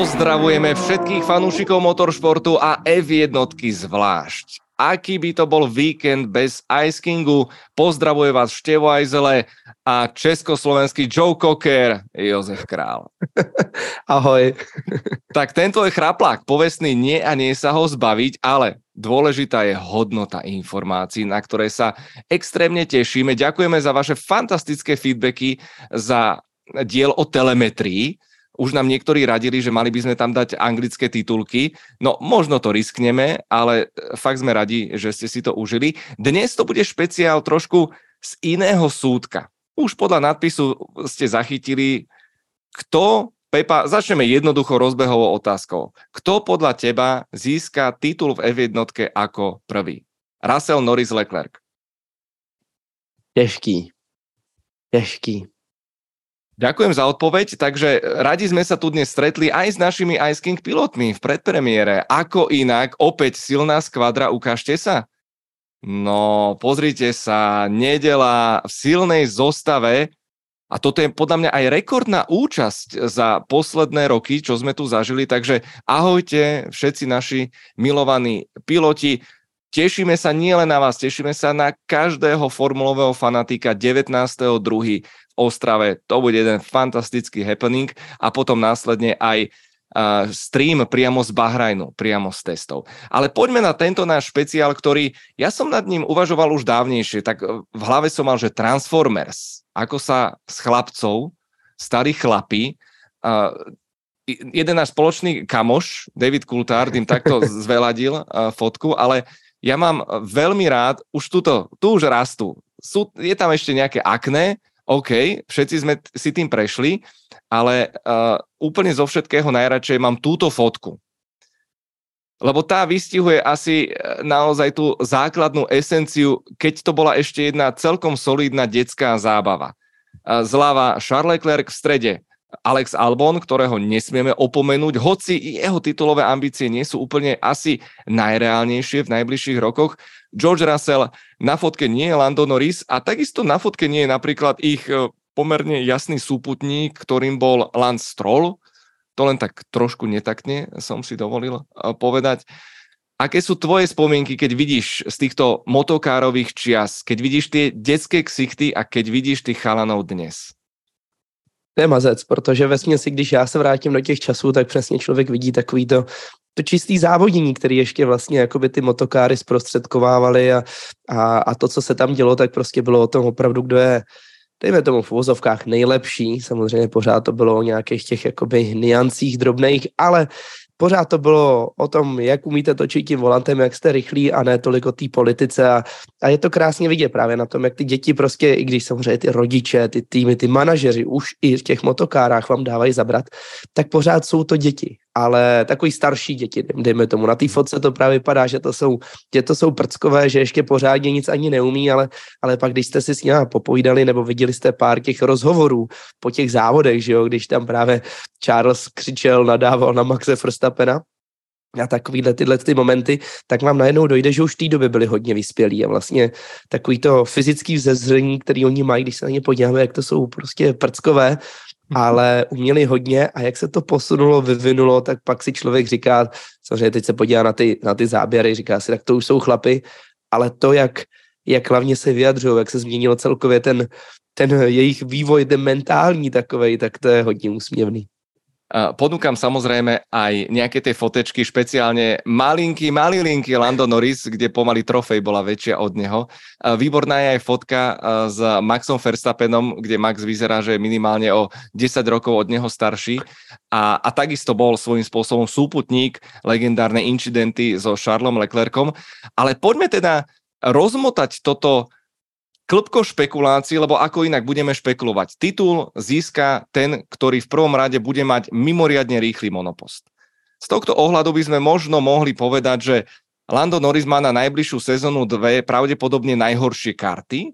Pozdravujeme všetkých fanúšikov motoršportu a F1 zvlášť. Aký by to bol víkend bez Ice Kingu? Pozdravuje vás Števo Ajzele a československý Joe Cocker, Jozef Král. Ahoj. tak tento je chraplák, povestný nie a nie sa ho zbaviť, ale dôležitá je hodnota informácií, na ktoré sa extrémne tešíme. Ďakujeme za vaše fantastické feedbacky, za diel o telemetrii, už nám niektorí radili, že mali by sme tam dať anglické titulky. No, možno to riskneme, ale fakt sme radi, že ste si to užili. Dnes to bude špeciál trošku z iného súdka. Už podľa nadpisu ste zachytili, kto, Pepa, začneme jednoducho rozbehovou otázkou. Kto podľa teba získa titul v F1 ako prvý? Russell, Norris, Leclerc. Těžký. Těžký. Ďakujem za odpoveď. Takže radi sme sa tu dnes stretli aj s našimi Ice King pilotmi v predpremiére. Ako inak, opäť silná skvadra, ukážte sa. No, pozrite sa, nedela v silnej zostave a toto je podľa mňa aj rekordná účasť za posledné roky, čo sme tu zažili. Takže ahojte všetci naši milovaní piloti. Tešíme sa nielen na vás, tešíme sa na každého formulového fanatika 19.2. Ostrave. To bude jeden fantastický happening a potom následne aj uh, stream priamo z Bahrajnu, priamo z testov. Ale poďme na tento náš špeciál, ktorý ja som nad ním uvažoval už dávnejšie, tak v hlave som mal, že Transformers, ako sa s chlapcov, starí chlapi, uh, jeden náš spoločný kamoš, David Kultár, tým takto zveladil uh, fotku, ale ja mám veľmi rád, už tuto, tu už rastú. Sú, je tam ešte nejaké akné, OK, všetci sme si tým prešli, ale uh, úplne zo všetkého najradšej mám túto fotku. Lebo tá vystihuje asi e, naozaj tú základnú esenciu, keď to bola ešte jedna celkom solidná detská zábava. Zľava Charles Leclerc v strede, Alex Albon, ktorého nesmieme opomenúť, hoci jeho titulové ambície nie sú úplne asi najreálnejšie v najbližších rokoch. George Russell na fotke nie je Lando Norris a takisto na fotke nie je napríklad ich e, pomerne jasný súputník, ktorým bol Lance Stroll. To len tak trošku netaktne som si dovolil e, povedať. Aké sú tvoje spomienky, keď vidíš z týchto motokárových čias, keď vidíš tie detské ksichty a keď vidíš tých chalanov dnes? To je mazec, protože ve směsi, když já se vrátím do těch časů, tak přesně člověk vidí takový to, to čistý závodění, který ještě vlastně jakoby ty motokáry zprostředkovávali a, a, a to, co se tam dělo, tak prostě bylo o tom opravdu, kdo je dejme tomu v uvozovkách nejlepší, samozřejmě pořád to bylo o nějakých těch jakoby niancích drobných, ale pořád to bylo o tom, jak umíte točit tím volantem, jak jste rychlí a ne tolik o té politice. A, a je to krásně vidět právě na tom, jak ty děti prostě, i když samozřejmě ty rodiče, ty týmy, ty manažeři už i v těch motokárách vám dávají zabrat, tak pořád jsou to děti ale takový starší děti, dejme tomu. Na té fotce to právě vypadá, že to jsou, že to jsou prckové, že ještě pořádně nic ani neumí, ale, ale pak, když jste si s nimi popovídali nebo viděli jste pár těch rozhovorů po těch závodech, že jo, když tam právě Charles křičel, nadával na Maxe Verstappena, a takovýhle tyhle ty momenty, tak vám najednou dojde, že už v té době byli hodně vyspělí a vlastně takový to fyzický vzezření, který oni mají, když se na ně podíváme, jak to jsou prostě prckové, ale uměli hodně a jak se to posunulo, vyvinulo, tak pak si člověk říká, samozřejmě teď se podívá na ty, na ty záběry, říká si, tak to už jsou chlapy, ale to, jak, jak hlavně se vyjadřují, jak se změnilo celkově ten, ten jejich vývoj, ten mentální takovej, tak to je hodně úsměvný. Ponúkam samozrejme aj nejaké tie fotečky, špeciálne malinký, malilinky Lando Norris, kde pomaly trofej bola väčšia od neho. Výborná je aj fotka s Maxom Verstappenom, kde Max vyzerá, že je minimálne o 10 rokov od neho starší. A, a takisto bol svojím spôsobom súputník legendárne incidenty so Charlesom Leclercom. Ale poďme teda rozmotať toto klbko špekulácií, lebo ako inak budeme špekulovať. Titul získa ten, ktorý v prvom rade bude mať mimoriadne rýchly monopost. Z tohto ohľadu by sme možno mohli povedať, že Lando Norris má na najbližšiu sezónu dve pravdepodobne najhoršie karty,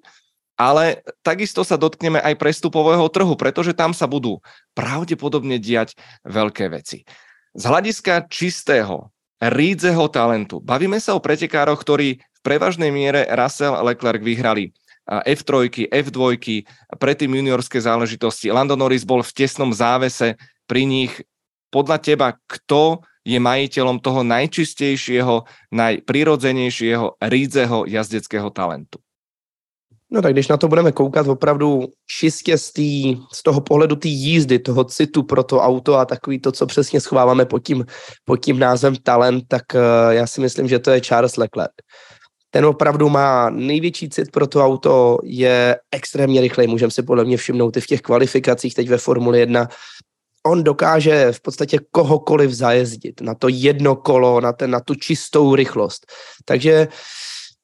ale takisto sa dotkneme aj prestupového trhu, pretože tam sa budú pravdepodobne diať veľké veci. Z hľadiska čistého, rídzeho talentu, bavíme sa o pretekároch, ktorí v prevažnej miere Russell Leclerc vyhrali F3, F2, predtým juniorské záležitosti. Lando Norris bol v tesnom závese pri nich podľa teba, kto je majiteľom toho najčistejšieho, najprirodzenejšieho, rídzeho jazdeckého talentu? No tak když na to budeme koukat opravdu čistě z, tý, z toho pohledu té jízdy, toho citu pro to auto a takový to, co přesně schováváme pod tím, pod tím názvem talent, tak uh, já si myslím, že to je Charles Leclerc. Ten opravdu má největší cit pro to auto, je extrémně rychlej, můžeme si podle mě všimnout i v těch kvalifikacích teď ve Formuli 1. On dokáže v podstatě kohokoliv zajezdit na to jedno kolo, na, ten, na tu čistou rychlost. Takže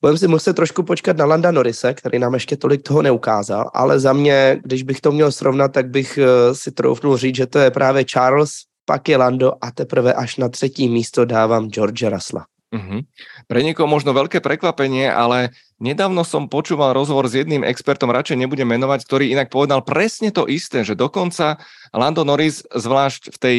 Budeme si muset trošku počkat na Landa Norise, který nám ještě tolik toho neukázal, ale za mě, když bych to měl srovnat, tak bych uh, si troufnul říct, že to je právě Charles, pak je Lando a teprve až na třetí místo dávám George Russella. Uh-huh. Pre niekoho možno veľké prekvapenie, ale nedávno som počúval rozhovor s jedným expertom, radšej nebudem menovať, ktorý inak povedal presne to isté, že dokonca Lando Norris, zvlášť v tej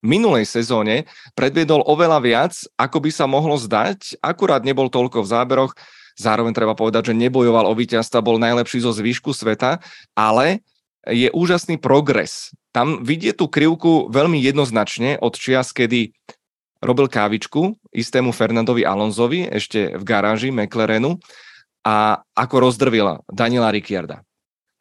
minulej sezóne predviedol oveľa viac, ako by sa mohlo zdať. Akurát nebol toľko v záberoch, zároveň treba povedať, že nebojoval o víťazstva, bol najlepší zo zvýšku sveta, ale je úžasný progres. Tam vidie tú krivku veľmi jednoznačne od čias, kedy robil kávičku istému Fernandovi Alonzovi ešte v garáži McLarenu a ako rozdrvila Daniela Ricciarda.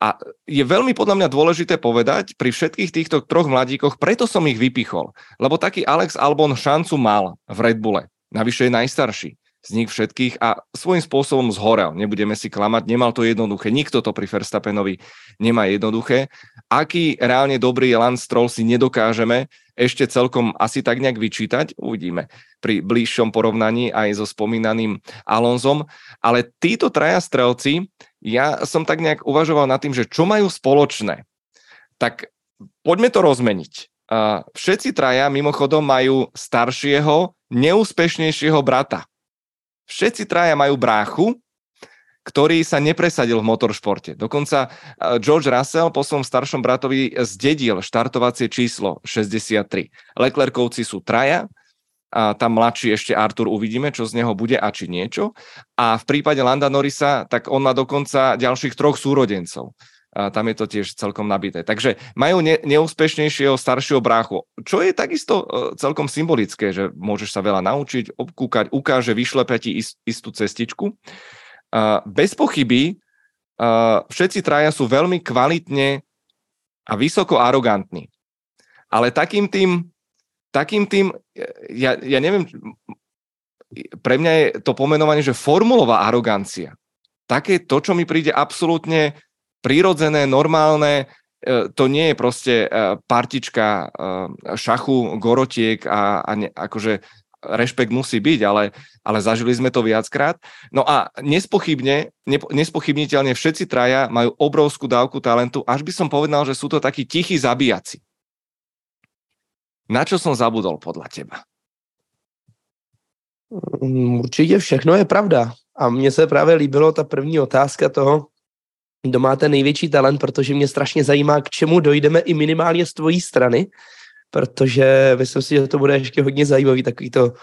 A je veľmi podľa mňa dôležité povedať pri všetkých týchto troch mladíkoch, preto som ich vypichol, lebo taký Alex Albon šancu mal v Red Bulle. Navyše je najstarší z nich všetkých a svojím spôsobom zhorel. Nebudeme si klamať, nemal to jednoduché. Nikto to pri Verstappenovi nemá jednoduché. Aký reálne dobrý je Lance Stroll si nedokážeme ešte celkom asi tak nejak vyčítať. Uvidíme pri bližšom porovnaní aj so spomínaným Alonzom. Ale títo traja strelci ja som tak nejak uvažoval nad tým, že čo majú spoločné. Tak poďme to rozmeniť. Všetci traja mimochodom majú staršieho, neúspešnejšieho brata. Všetci traja majú bráchu, ktorý sa nepresadil v motoršporte. Dokonca George Russell po svojom staršom bratovi zdedil štartovacie číslo 63. Leclercovci sú traja, a tam mladší ešte Artur uvidíme, čo z neho bude a či niečo. A v prípade Landa Norisa, tak on má dokonca ďalších troch súrodencov. A tam je to tiež celkom nabité. Takže majú ne, neúspešnejšieho staršieho bráchu, čo je takisto uh, celkom symbolické, že môžeš sa veľa naučiť, obkúkať, ukáže, vyšlepe ti ist, istú cestičku. Bez pochyby všetci traja sú veľmi kvalitne a vysoko arogantní. Ale takým tým takým tým, ja, ja neviem, pre mňa je to pomenovanie, že formulová arogancia. Také to, čo mi príde absolútne prirodzené, normálne, e, to nie je proste e, partička e, šachu, gorotiek a, a ne, akože rešpekt musí byť, ale, ale zažili sme to viackrát. No a nespochybne, nespochybniteľne všetci traja majú obrovskú dávku talentu, až by som povedal, že sú to takí tichí zabíjaci. Na čo som zabudol podľa teba? Mm, určitě všechno je pravda. A mně se právě líbilo ta první otázka toho, kdo má ten největší talent, protože mě strašně zajímá, k čemu dojdeme i minimálně z tvojí strany, protože myslím si, že to bude ještě hodně zajímavý, takový to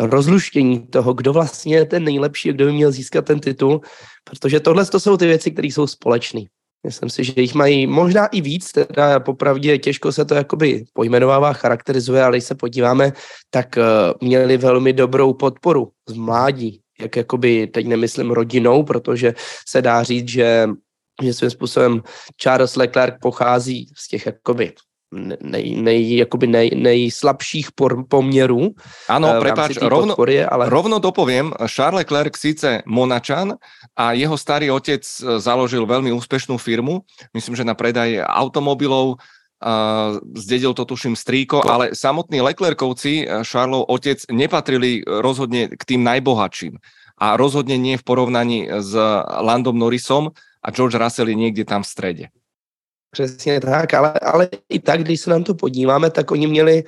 rozluštění toho, kdo vlastně je ten nejlepší a kdo by měl získat ten titul, protože tohle to jsou ty věci, které jsou společné. Myslím si, že jich mají možná i víc, teda popravdě těžko se to jakoby pojmenovává, charakterizuje, ale když se podíváme, tak uh, měli velmi dobrou podporu z mládí, jak jakoby, teď nemyslím rodinou, protože se dá říct, že že svým způsobem Charles Leclerc pochází z těch jakoby nej, nej, jakoby nej, nejslabších por, poměrů. Ano, eh, prepáč, rovno, podpory, ale... rovno dopoviem, Charles Leclerc síce Monačan a jeho starý otec eh, založil veľmi úspešnú firmu, myslím, že na predaj automobilov, uh, zdedil to tuším strýko, ale samotní Leclercovci, Charlov otec, nepatrili rozhodne k tým najbohatším a rozhodne nie v porovnaní s Landom Norrisom a George Russell je niekde tam v strede. Přesně tak, ale, ale i tak, když se nám to podíváme, tak oni měli,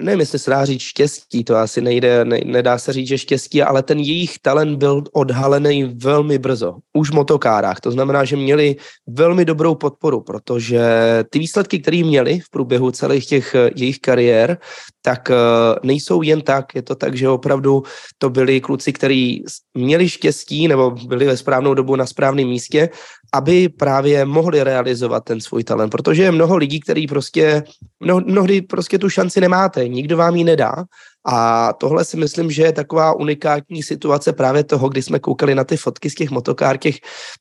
nevím, jestli se dá říct štěstí, to asi nejde, ne, nedá se říct, že štěstí, ale ten jejich talent byl odhalený velmi brzo, už v motokárách. To znamená, že měli velmi dobrou podporu, protože ty výsledky, které měli v průběhu celých těch jejich kariér, tak eh, nejsou jen tak. Je to tak, že opravdu to byli kluci, kteří měli štěstí nebo byli ve správnou dobu na správném místě aby právě mohli realizovat ten svůj talent, protože je mnoho lidí, který prostě, mno, mnohdy prostě tu šanci nemáte, nikdo vám ji nedá. A tohle si myslím, že je taková unikátní situace právě toho, kdy jsme koukali na ty fotky z těch motokár, těch,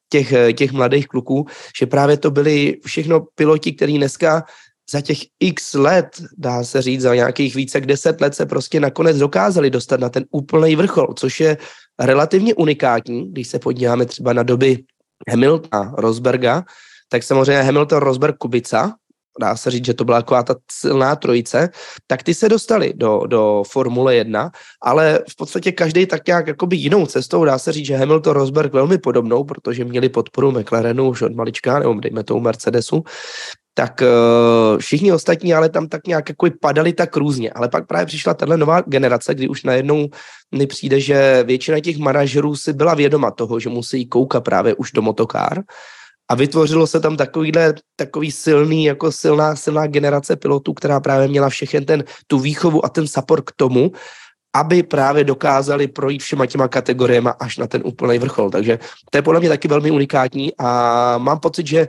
těch, těch mladých kluků, že právě to byli všechno piloti, který dneska za těch x let, dá se říct, za nějakých více jak deset let se prostě nakonec dokázali dostat na ten úplný vrchol, což je relativně unikátní, když se podíváme třeba na doby Hamiltona, Rosberga, tak samozřejmě Hamilton, Rosberg, Kubica, dá se říct, že to byla taková ta silná trojice, tak ty se dostali do, do Formule 1, ale v podstatě každý tak nějak jakoby jinou cestou, dá se říct, že Hamilton, Rosberg velmi podobnou, protože měli podporu McLarenu už od malička, nebo dejme tomu Mercedesu, tak uh, všichni ostatní ale tam tak nějak jako padali tak různě. Ale pak právě přišla tahle nová generace, kdy už najednou mi přijde, že většina těch manažerů si byla vědoma toho, že musí koukat právě už do motokár a vytvořilo se tam takovýhle, takový silný, jako silná, silná generace pilotů, která právě měla všechen ten, tu výchovu a ten support k tomu, aby právě dokázali projít všema těma kategoriemi až na ten úplný vrchol. Takže to je podle mě taky velmi unikátní a mám pocit, že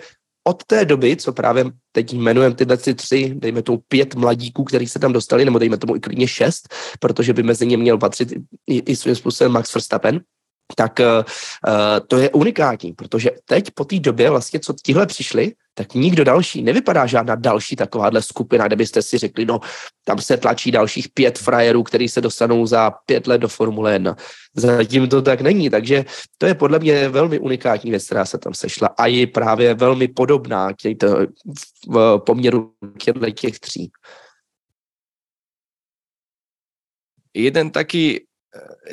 od té doby, co právě teď jmenujeme tyhle tři, dejme tomu pět mladíků, který se tam dostali, nebo dejme tomu i klidně šest, protože by mezi ně měl patřit i, i svým způsobem Max Verstappen, tak uh, to je unikátní, protože teď po té době vlastně, co tihle přišli, tak nikdo další, nevypadá žádná další takováhle skupina, kde byste si řekli, no, tam se tlačí dalších pět frajerů, který se dostanou za pět let do Formule 1. Zatím to tak není, takže to je podle mě velmi unikátní věc, která se tam sešla a je právě velmi podobná tějto, v poměru těch tří. Jeden taký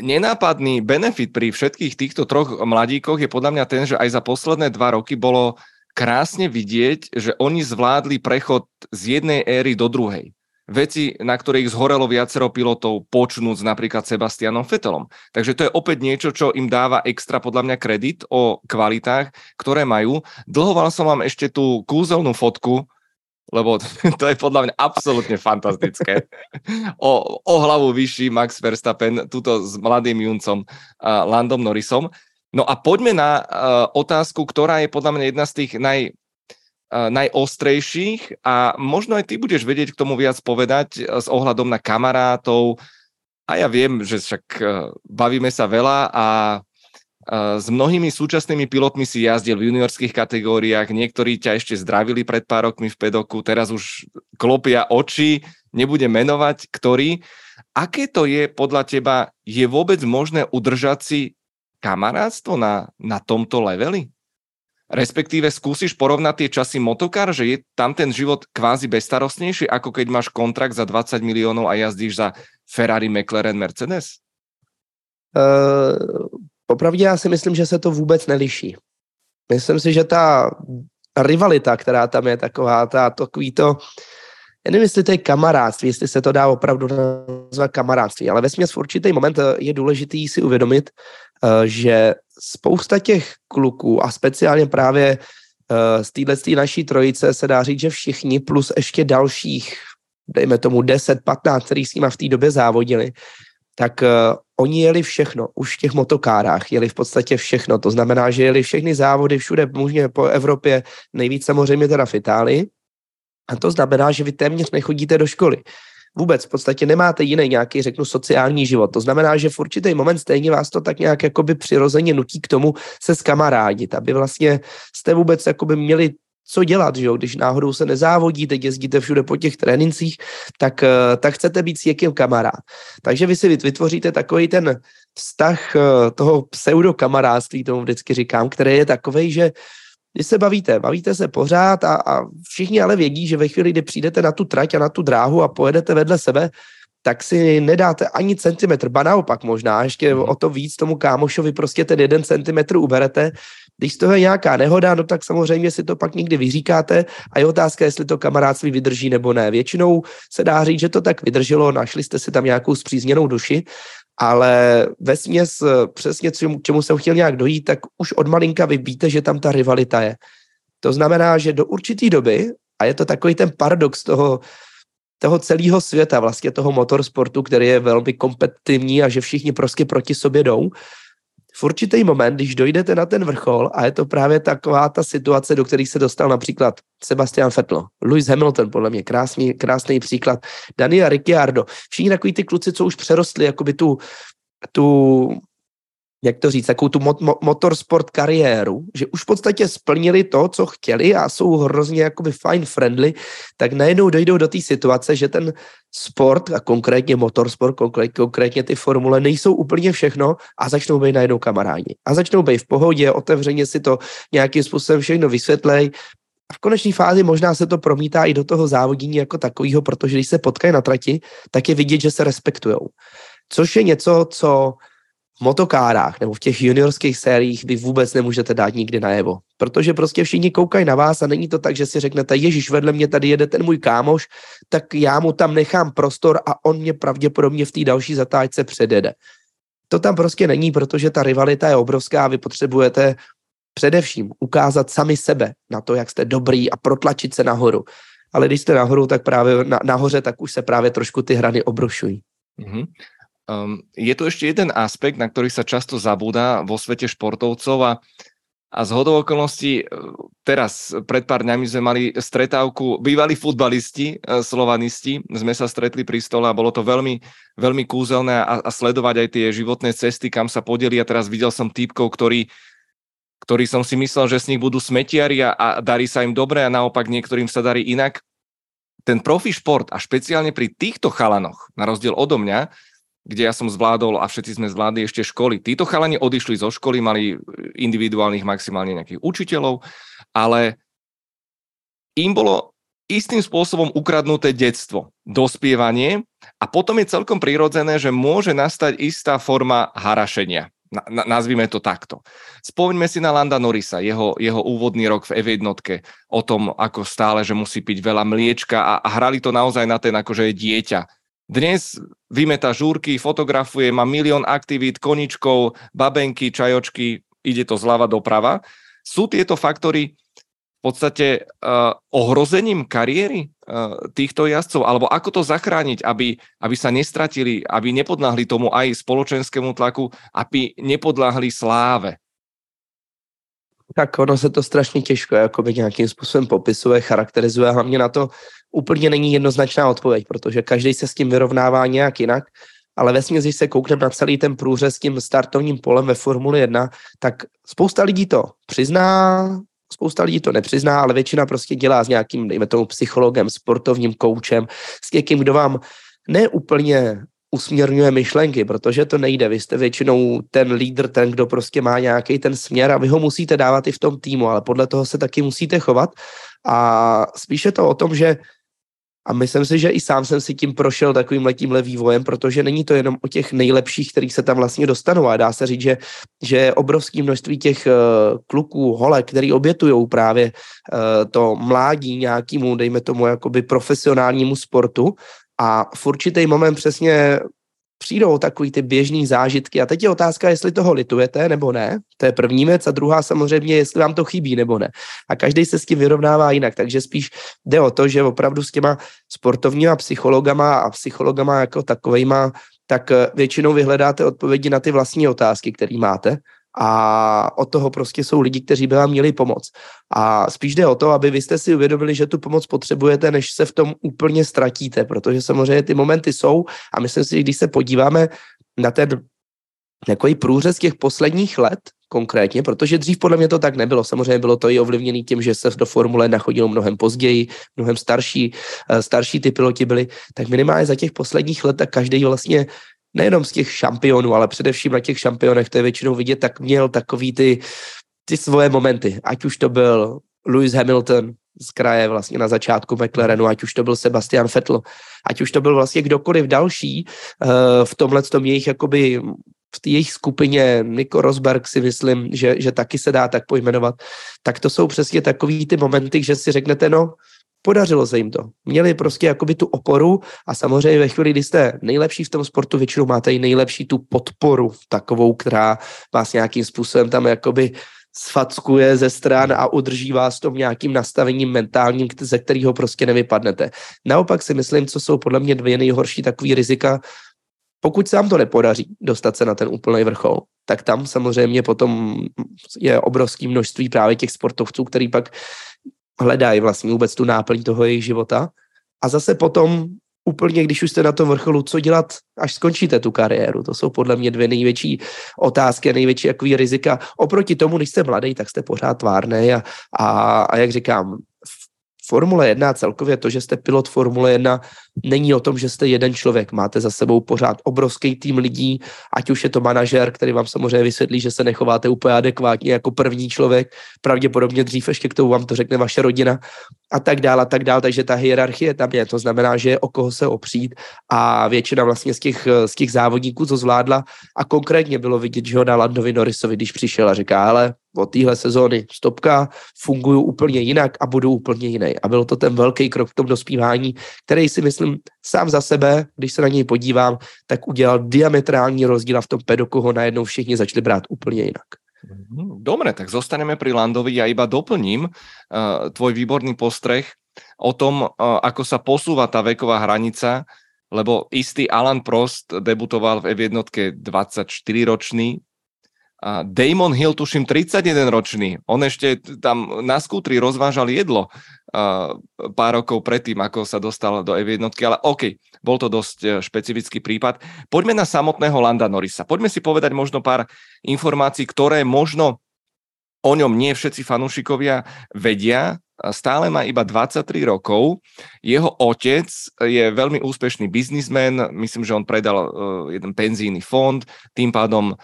nenápadný benefit pri všetkých týchto troch mladíkoch je podľa mňa ten, že aj za posledné dva roky bolo krásne vidieť, že oni zvládli prechod z jednej éry do druhej. Veci, na ktorých zhorelo viacero pilotov, počnúc napríklad Sebastianom Fetelom. Takže to je opäť niečo, čo im dáva extra podľa mňa kredit o kvalitách, ktoré majú. Dlhoval som vám ešte tú kúzelnú fotku, lebo to je podľa mňa absolútne fantastické. O, o hlavu vyšší Max Verstappen, tuto s mladým Juncom uh, Landom Norrisom. No a poďme na uh, otázku, ktorá je podľa mňa jedna z tých naj, uh, najostrejších a možno aj ty budeš vedieť k tomu viac povedať uh, s ohľadom na kamarátov. A ja viem, že však uh, bavíme sa veľa a s mnohými súčasnými pilotmi si jazdil v juniorských kategóriách, niektorí ťa ešte zdravili pred pár rokmi v pedoku, teraz už klopia oči, nebudem menovať, ktorý. Aké to je podľa teba, je vôbec možné udržať si kamarátstvo na, na tomto leveli? Respektíve skúsiš porovnať tie časy motokár, že je tam ten život kvázi bezstarostnejší, ako keď máš kontrakt za 20 miliónov a jazdíš za Ferrari, McLaren, Mercedes? Uh, Popravdě já si myslím, že se to vůbec neliší. Myslím si, že ta rivalita, která tam je taková, ta takový to, já nevím, jestli to je kamarádství, jestli se to dá opravdu nazvat kamarádství, ale ve v určitý moment eh, je důležitý si uvědomit, eh, že spousta těch kluků a speciálně právě eh, z téhle naší trojice se dá říct, že všichni plus ještě dalších, dejme tomu 10, 15, který s nimi v té době závodili, tak uh, oni jeli všechno, už v těch motokárách jeli v podstatě všechno, to znamená, že jeli všechny závody všude možně po Evropě, nejvíc samozřejmě teda v Itálii, a to znamená, že vy téměř nechodíte do školy. Vůbec v podstatě nemáte jiný nějaký, řeknu, sociální život. To znamená, že v určitý moment stejně vás to tak nějak jakoby přirozeně nutí k tomu se skamarádit, aby vlastně jste vůbec jakoby měli co dělat, že jo? když náhodou se nezávodí, teď jezdíte všude po těch trénincích, tak, eh, tak chcete být s někým kamarád. Takže vy si vytvoříte takový ten vztah eh, toho pseudokamarádství, tomu vždycky říkám, který je takový, že když se bavíte, bavíte se pořád a, a všichni ale vědí, že ve chvíli, kdy přijdete na tu trať a na tu dráhu a pojedete vedle sebe, tak si nedáte ani centimetr, ba naopak možná, ještě mhm. o to víc tomu kámošovi prostě ten jeden centimetr uberete, když z toho je nějaká nehoda, no tak samozřejmě si to pak někdy vyříkáte a je otázka, jestli to kamarádství vydrží nebo ne. Většinou se dá říct, že to tak vydrželo, našli jste si tam nějakou zpřízněnou duši, ale ve směs přesně čemu, čemu jsem chtěl nějak dojít, tak už od malinka vy víte, že tam ta rivalita je. To znamená, že do určité doby, a je to takový ten paradox toho, toho celého světa, vlastně toho motorsportu, který je velmi kompetitivní a že všichni prostě proti sobě jdou, v určitý moment, když dojdete na ten vrchol a je to právě taková ta situace, do které se dostal například Sebastian Vettel, Lewis Hamilton, podle mě krásný, krásný příklad, Daniel Ricciardo, všichni takový ty kluci, co už přerostli jakoby tu, tu jak to říct, takovou tu mo- motorsport kariéru, že už v podstatě splnili to, co chtěli a jsou hrozně jakoby fine friendly, tak najednou dojdou do té situace, že ten sport a konkrétně motorsport, konkrétně, konkrétně ty formule nejsou úplně všechno a začnou být najednou kamarádi. A začnou být v pohodě, otevřeně si to nějakým způsobem všechno vysvětlej, a v konečné fázi možná se to promítá i do toho závodění jako takového, protože když se potkají na trati, tak je vidět, že se respektujou. Což je něco, co motokárách nebo v těch juniorských sériích vy vůbec nemůžete dát nikdy najevo. Protože prostě všichni koukají na vás a není to tak, že si řeknete, Ježíš, vedle mě tady jede ten můj kámoš, tak já mu tam nechám prostor a on mě pravděpodobně v té další zatáčce předjede. To tam prostě není, protože ta rivalita je obrovská a vy potřebujete především ukázat sami sebe na to, jak jste dobrý a protlačit se nahoru. Ale když jste nahoru, tak právě na, nahoře, tak už se právě trošku ty hrany obrušují. Mm-hmm. Um, je tu ešte jeden aspekt, na ktorý sa často zabúda vo svete športovcov a, a z hodou okolností e, teraz pred pár dňami sme mali stretávku bývalí futbalisti, e, slovanisti, sme sa stretli pri stole a bolo to veľmi, veľmi kúzelné a, a sledovať aj tie životné cesty, kam sa podeli a teraz videl som týpkov, ktorí ktorý som si myslel, že z nich budú smetiari a, a darí sa im dobre a naopak niektorým sa darí inak. Ten profi šport a špeciálne pri týchto chalanoch, na rozdiel odo mňa, kde ja som zvládol a všetci sme zvládli ešte školy. Títo chalani odišli zo školy, mali individuálnych maximálne nejakých učiteľov, ale im bolo istým spôsobom ukradnuté detstvo, dospievanie a potom je celkom prirodzené, že môže nastať istá forma harašenia. Na, na, nazvime to takto. Spomeňme si na Landa Norisa, jeho, jeho úvodný rok v F1, o tom, ako stále, že musí piť veľa mliečka a, a hrali to naozaj na ten, akože je dieťa dnes vymeta žúrky, fotografuje, má milión aktivít, koničkov, babenky, čajočky, ide to zľava doprava. Sú tieto faktory v podstate uh, ohrozením kariéry uh, týchto jazdcov? Alebo ako to zachrániť, aby, aby sa nestratili, aby nepodláhli tomu aj spoločenskému tlaku, aby nepodláhli sláve? Tak ono se to strašně těžko jakoby nějakým způsobem popisuje, charakterizuje, hlavně na to úplně není jednoznačná odpověď, protože každý se s tím vyrovnává nějak jinak, ale ve když se koukneme na celý ten průřez s tím startovním polem ve Formuli 1, tak spousta lidí to přizná, spousta lidí to nepřizná, ale většina prostě dělá s nějakým, dejme tomu, psychologem, sportovním koučem, s někým, kdo vám neúplně usměrňuje myšlenky, protože to nejde. Vy jste většinou ten lídr, ten, kdo prostě má nějaký ten směr a vy ho musíte dávat i v tom týmu, ale podle toho se taky musíte chovat. A spíše to o tom, že a myslím si, že i sám jsem si tím prošel takovým tímhle vývojem, protože není to jenom o těch nejlepších, kterých se tam vlastně dostanou. A dá se říct, že, že obrovské množství těch uh, kluků, holek, který obětují právě uh, to mládí nějakému, dejme tomu, jakoby profesionálnímu sportu, a v určitý moment přesně přijdou takový ty běžný zážitky. A teď je otázka, jestli toho litujete nebo ne. To je první věc. A druhá samozřejmě, jestli vám to chybí nebo ne. A každý se s tím vyrovnává jinak. Takže spíš jde o to, že opravdu s těma sportovníma psychologama a psychologama jako takovejma, tak eh, většinou vyhledáte odpovědi na ty vlastní otázky, které máte a od toho prostě jsou lidi, kteří by vám měli pomoct. A spíš jde o to, aby vy jste si uvědomili, že tu pomoc potřebujete, než se v tom úplně ztratíte, protože samozřejmě ty momenty jsou a myslím si, když se podíváme na ten takový průřez těch posledních let konkrétně, protože dřív podle mě to tak nebylo. Samozřejmě bylo to i ovlivněné tím, že se do Formule nachodilo mnohem později, mnohem starší, eh, starší ty piloti byli, tak minimálně za těch posledních let tak každý vlastně nejenom z těch šampionů, ale především na těch šampionech, to je většinou vidět, tak měl takový ty, ty svoje momenty. Ať už to byl Lewis Hamilton z kraje vlastně na začátku McLarenu, ať už to byl Sebastian Vettel, ať už to byl vlastně kdokoliv další uh, v tomhle tom jejich jakoby v jejich skupině Nico Rosberg si myslím, že, že taky se dá tak pojmenovat, tak to jsou přesně takový ty momenty, že si řeknete, no, podařilo se jim to. Měli prostě jakoby tu oporu a samozřejmě ve chvíli, kdy jste nejlepší v tom sportu, většinou máte i nejlepší tu podporu takovou, která vás nějakým způsobem tam jakoby sfackuje ze stran a udrží vás tom nějakým nastavením mentálním, ze kterého prostě nevypadnete. Naopak si myslím, co jsou podle mě dvě nejhorší takový rizika, pokud se vám to nepodaří dostat se na ten úplný vrchol, tak tam samozřejmě potom je obrovské množství právě těch sportovců, který pak hledají vlastně vůbec tu náplň toho jejich života. A zase potom úplně, když už jste na tom vrcholu, co dělat, až skončíte tu kariéru. To jsou podle mě dvě největší otázky a největší jakový rizika. Oproti tomu, když jste mladý, tak jste pořád tvárný a, a, a jak říkám, Formule 1 celkově to, že jste pilot Formule 1, není o tom, že jste jeden člověk. Máte za sebou pořád obrovský tým lidí, ať už je to manažer, který vám samozřejmě vysvětlí, že se nechováte úplně adekvátně jako první člověk, pravděpodobně dřív ještě k tomu vám to řekne vaše rodina a tak dále a tak dále, takže ta hierarchie tam je, to znamená, že je o koho se opřít a většina vlastně z těch, z těch závodníků to zvládla a konkrétně bylo vidět, že ho na Landovi Norrisovi, když přišel a říká, ale od téhle sezóny stopka, fungují úplně jinak a budou úplně jiný. A byl to ten velký krok v tom dospívání, který si myslím sám za sebe, když se na něj podívám, tak udělal diametrální rozdíl a v tom pedoku ho najednou všichni začali brát úplně jinak. Mhm. Dobre, tak zostaneme pri Landovi. Ja iba doplním uh, tvoj výborný postreh o tom, uh, ako sa posúva tá veková hranica, lebo istý Alan Prost debutoval v F1 24-ročný, a Damon Hill, tuším, 31 ročný. On ešte tam na skútri rozvážal jedlo uh, pár rokov predtým, ako sa dostal do F1, ale OK, bol to dosť e, špecifický prípad. Poďme na samotného Landa Norisa. Poďme si povedať možno pár informácií, ktoré možno o ňom nie všetci fanúšikovia vedia. Stále má iba 23 rokov. Jeho otec je veľmi úspešný biznismen. Myslím, že on predal uh, jeden penzijný fond. Tým pádom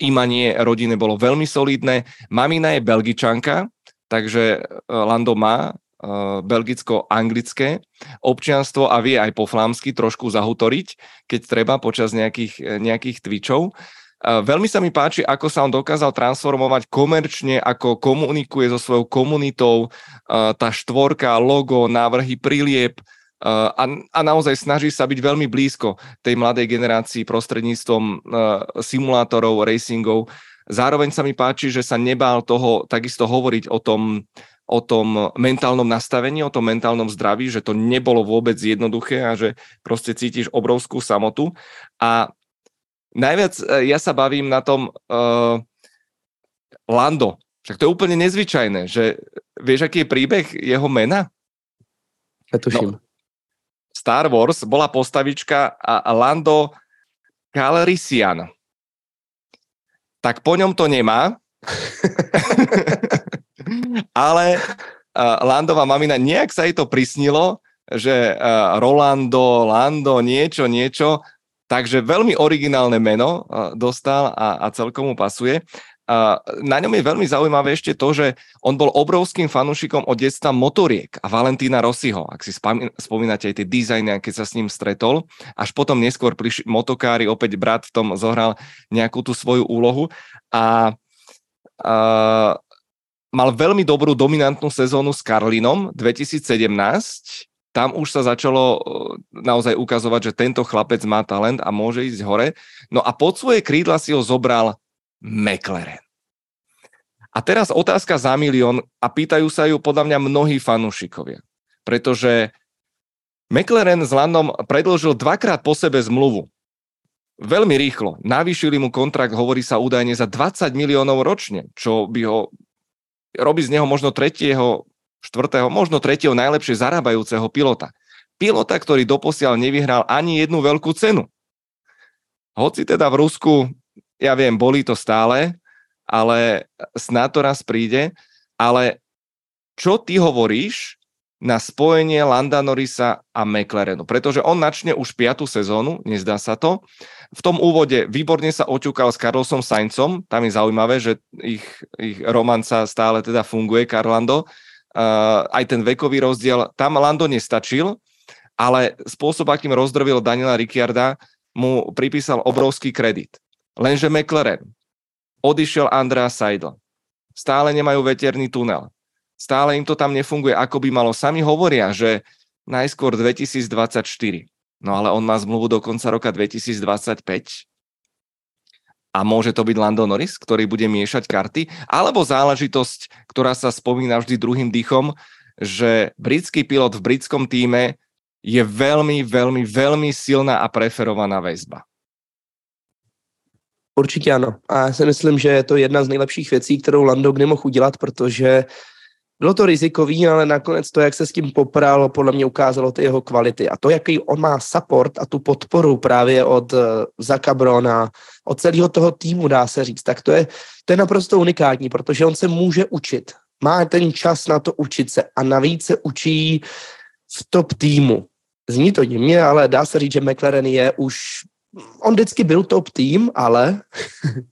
imanie rodiny bolo veľmi solidné. Mamina je belgičanka, takže uh, Lando má uh, belgicko-anglické občianstvo a vie aj po flámsky trošku zahutoriť, keď treba počas nejakých, nejakých. Uh, veľmi sa mi páči, ako sa on dokázal transformovať komerčne, ako komunikuje so svojou komunitou, tá štvorka, logo, návrhy, prilieb, a, a naozaj snaží sa byť veľmi blízko tej mladej generácii prostredníctvom simulátorov, racingov. Zároveň sa mi páči, že sa nebál toho takisto hovoriť o tom, o tom mentálnom nastavení, o tom mentálnom zdraví, že to nebolo vôbec jednoduché a že proste cítiš obrovskú samotu. A najviac e, ja sa bavím na tom uh, Lando. Však to je úplne nezvyčajné, že vieš, aký je príbeh jeho mena? Netuším. No, Star Wars bola postavička Lando Calrissian. Tak po ňom to nemá, ale uh, Landová mamina, nejak sa jej to prisnilo, že uh, Rolando, Lando, niečo, niečo, takže veľmi originálne meno uh, dostal a, a celkom mu pasuje. A na ňom je veľmi zaujímavé ešte to, že on bol obrovským fanúšikom od detstva motoriek a Valentína Rossiho, ak si spomínate aj tie dizajny, keď sa s ním stretol. Až potom neskôr prišli motokári, opäť brat v tom zohral nejakú tú svoju úlohu a, a mal veľmi dobrú dominantnú sezónu s Karlinom 2017, tam už sa začalo naozaj ukazovať, že tento chlapec má talent a môže ísť hore. No a pod svoje krídla si ho zobral McLaren. A teraz otázka za milión a pýtajú sa ju podľa mňa mnohí fanúšikovia. Pretože McLaren s Landom predložil dvakrát po sebe zmluvu. Veľmi rýchlo. Navýšili mu kontrakt, hovorí sa údajne, za 20 miliónov ročne, čo by ho robí z neho možno tretieho, štvrtého, možno tretieho najlepšie zarábajúceho pilota. Pilota, ktorý doposiaľ nevyhral ani jednu veľkú cenu. Hoci teda v Rusku ja viem, bolí to stále, ale snad to raz príde. Ale čo ty hovoríš na spojenie Landa Norrisa a McLarenu? Pretože on načne už piatú sezónu, nezdá sa to. V tom úvode výborne sa oťukal s Carlosom Saincom, tam je zaujímavé, že ich, ich romanca stále teda funguje, Carlando. Uh, aj ten vekový rozdiel, tam Lando nestačil, ale spôsob, akým rozdrvil Daniela Ricciarda, mu pripísal obrovský kredit. Lenže McLaren odišiel Andrea Seidl. Stále nemajú veterný tunel. Stále im to tam nefunguje, ako by malo. Sami hovoria, že najskôr 2024. No ale on má zmluvu do konca roka 2025. A môže to byť Lando Norris, ktorý bude miešať karty, alebo záležitosť, ktorá sa spomína vždy druhým dýchom, že britský pilot v britskom týme je veľmi, veľmi, veľmi silná a preferovaná väzba. Určitě ano. A já si myslím, že je to jedna z nejlepších věcí, kterou Lando kdy mohl udělat, protože bylo to rizikový, ale nakonec to, jak se s tím popral, podle mě ukázalo ty jeho kvality. A to, jaký on má support a tu podporu právě od uh, Zaka Brona, od celého toho týmu, dá se říct, tak to je, to je naprosto unikátní, protože on se může učit. Má ten čas na to učit se a navíc se učí v top týmu. Zní to divně, ale dá se říct, že McLaren je už on vždycky byl top tým, ale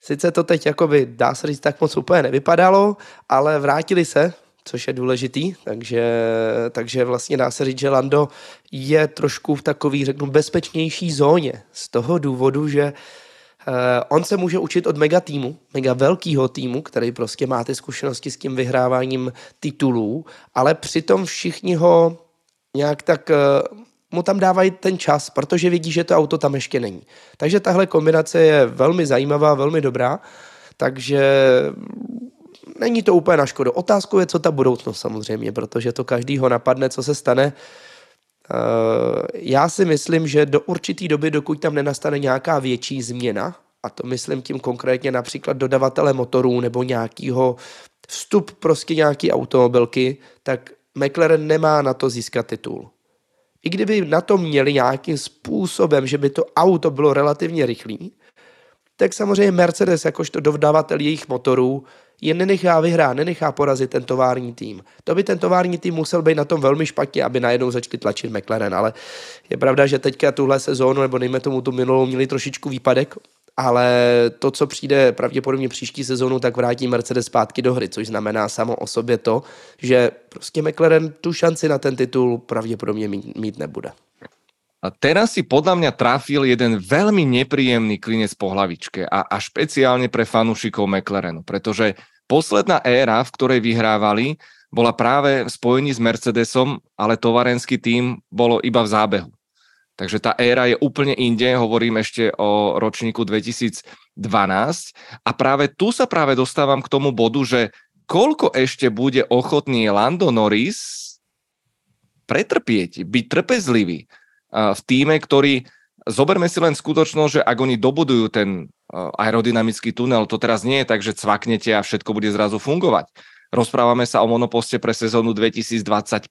sice to teď jakoby, dá se říct, tak moc úplně nevypadalo, ale vrátili se, což je důležitý, takže, takže vlastně dá se říct, že Lando je trošku v takový, řeknu, bezpečnější zóně z toho důvodu, že uh, on se může učit od mega týmu, mega velkého týmu, který prostě má ty zkušenosti s tím vyhráváním titulů, ale přitom všichni ho nějak tak uh, mu tam dávají ten čas, protože vidí, že to auto tam ještě není. Takže tahle kombinace je velmi zajímavá, velmi dobrá, takže není to úplně na škodu. Otázkou je, co ta budoucnost samozřejmě, protože to každýho napadne, co se stane. Eh, já si myslím, že do určité doby, dokud tam nenastane nějaká větší změna, a to myslím tím konkrétně například dodavatele motorů nebo nějakýho vstup prostě nějaký automobilky, tak McLaren nemá na to získat titul i kdyby na to měli nějakým způsobem, že by to auto bylo relativně rychlý, tak samozřejmě Mercedes, jakožto dodavatel jejich motorů, je nenechá vyhrát, nenechá porazit ten tovární tým. To by ten tovární tým musel být na tom velmi špatně, aby najednou začali tlačit McLaren, ale je pravda, že teďka tuhle sezónu, nebo nejme tomu tu minulou, měli trošičku výpadek ale to, co přijde pravděpodobně příští sezónu, tak vrátí Mercedes zpátky do hry, což znamená samo o sobě to, že prostě McLaren tu šanci na ten titul pravděpodobně mít, nebude. A teraz si podľa mňa trafil jeden veľmi nepríjemný klinec po hlavičke a, a špeciálne pre fanúšikov McLarenu, pretože posledná éra, v ktorej vyhrávali, bola práve v spojení s Mercedesom, ale tovarenský tým bolo iba v zábehu. Takže tá éra je úplne inde, hovorím ešte o ročníku 2012 a práve tu sa práve dostávam k tomu bodu, že koľko ešte bude ochotný Lando Norris pretrpieť, byť trpezlivý v týme, ktorý, zoberme si len skutočnosť, že ak oni dobudujú ten aerodynamický tunel, to teraz nie je tak, že cvaknete a všetko bude zrazu fungovať. Rozprávame sa o monoposte pre sezónu 2025.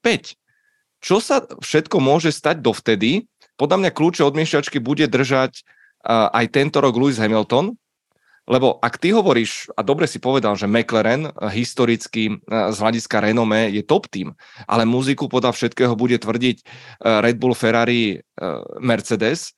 Čo sa všetko môže stať dovtedy, podľa mňa kľúče od miešačky bude držať uh, aj tento rok Lewis Hamilton, lebo ak ty hovoríš, a dobre si povedal, že McLaren historicky z hľadiska renome je top tým, ale muziku podľa všetkého bude tvrdiť Red Bull, Ferrari, Mercedes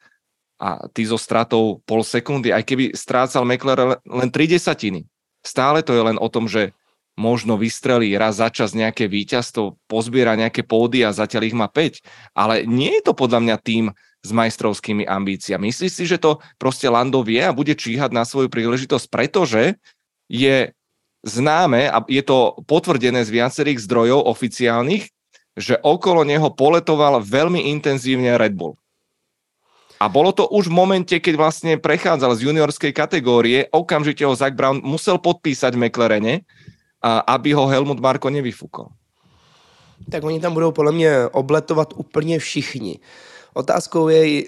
a ty so stratou pol sekundy, aj keby strácal McLaren len 3 desatiny, stále to je len o tom, že možno vystrelí raz za čas nejaké víťazstvo, pozbiera nejaké pódy a zatiaľ ich má 5. Ale nie je to podľa mňa tým s majstrovskými ambíciami. Myslíš si, že to proste Lando vie a bude číhať na svoju príležitosť, pretože je známe a je to potvrdené z viacerých zdrojov oficiálnych, že okolo neho poletoval veľmi intenzívne Red Bull. A bolo to už v momente, keď vlastne prechádzal z juniorskej kategórie, okamžite ho Zach Brown musel podpísať v McLarene, aby ho Helmut Marko nevyfúkol. Tak oni tam budou podle mě obletovat úplně všichni. Otázkou je,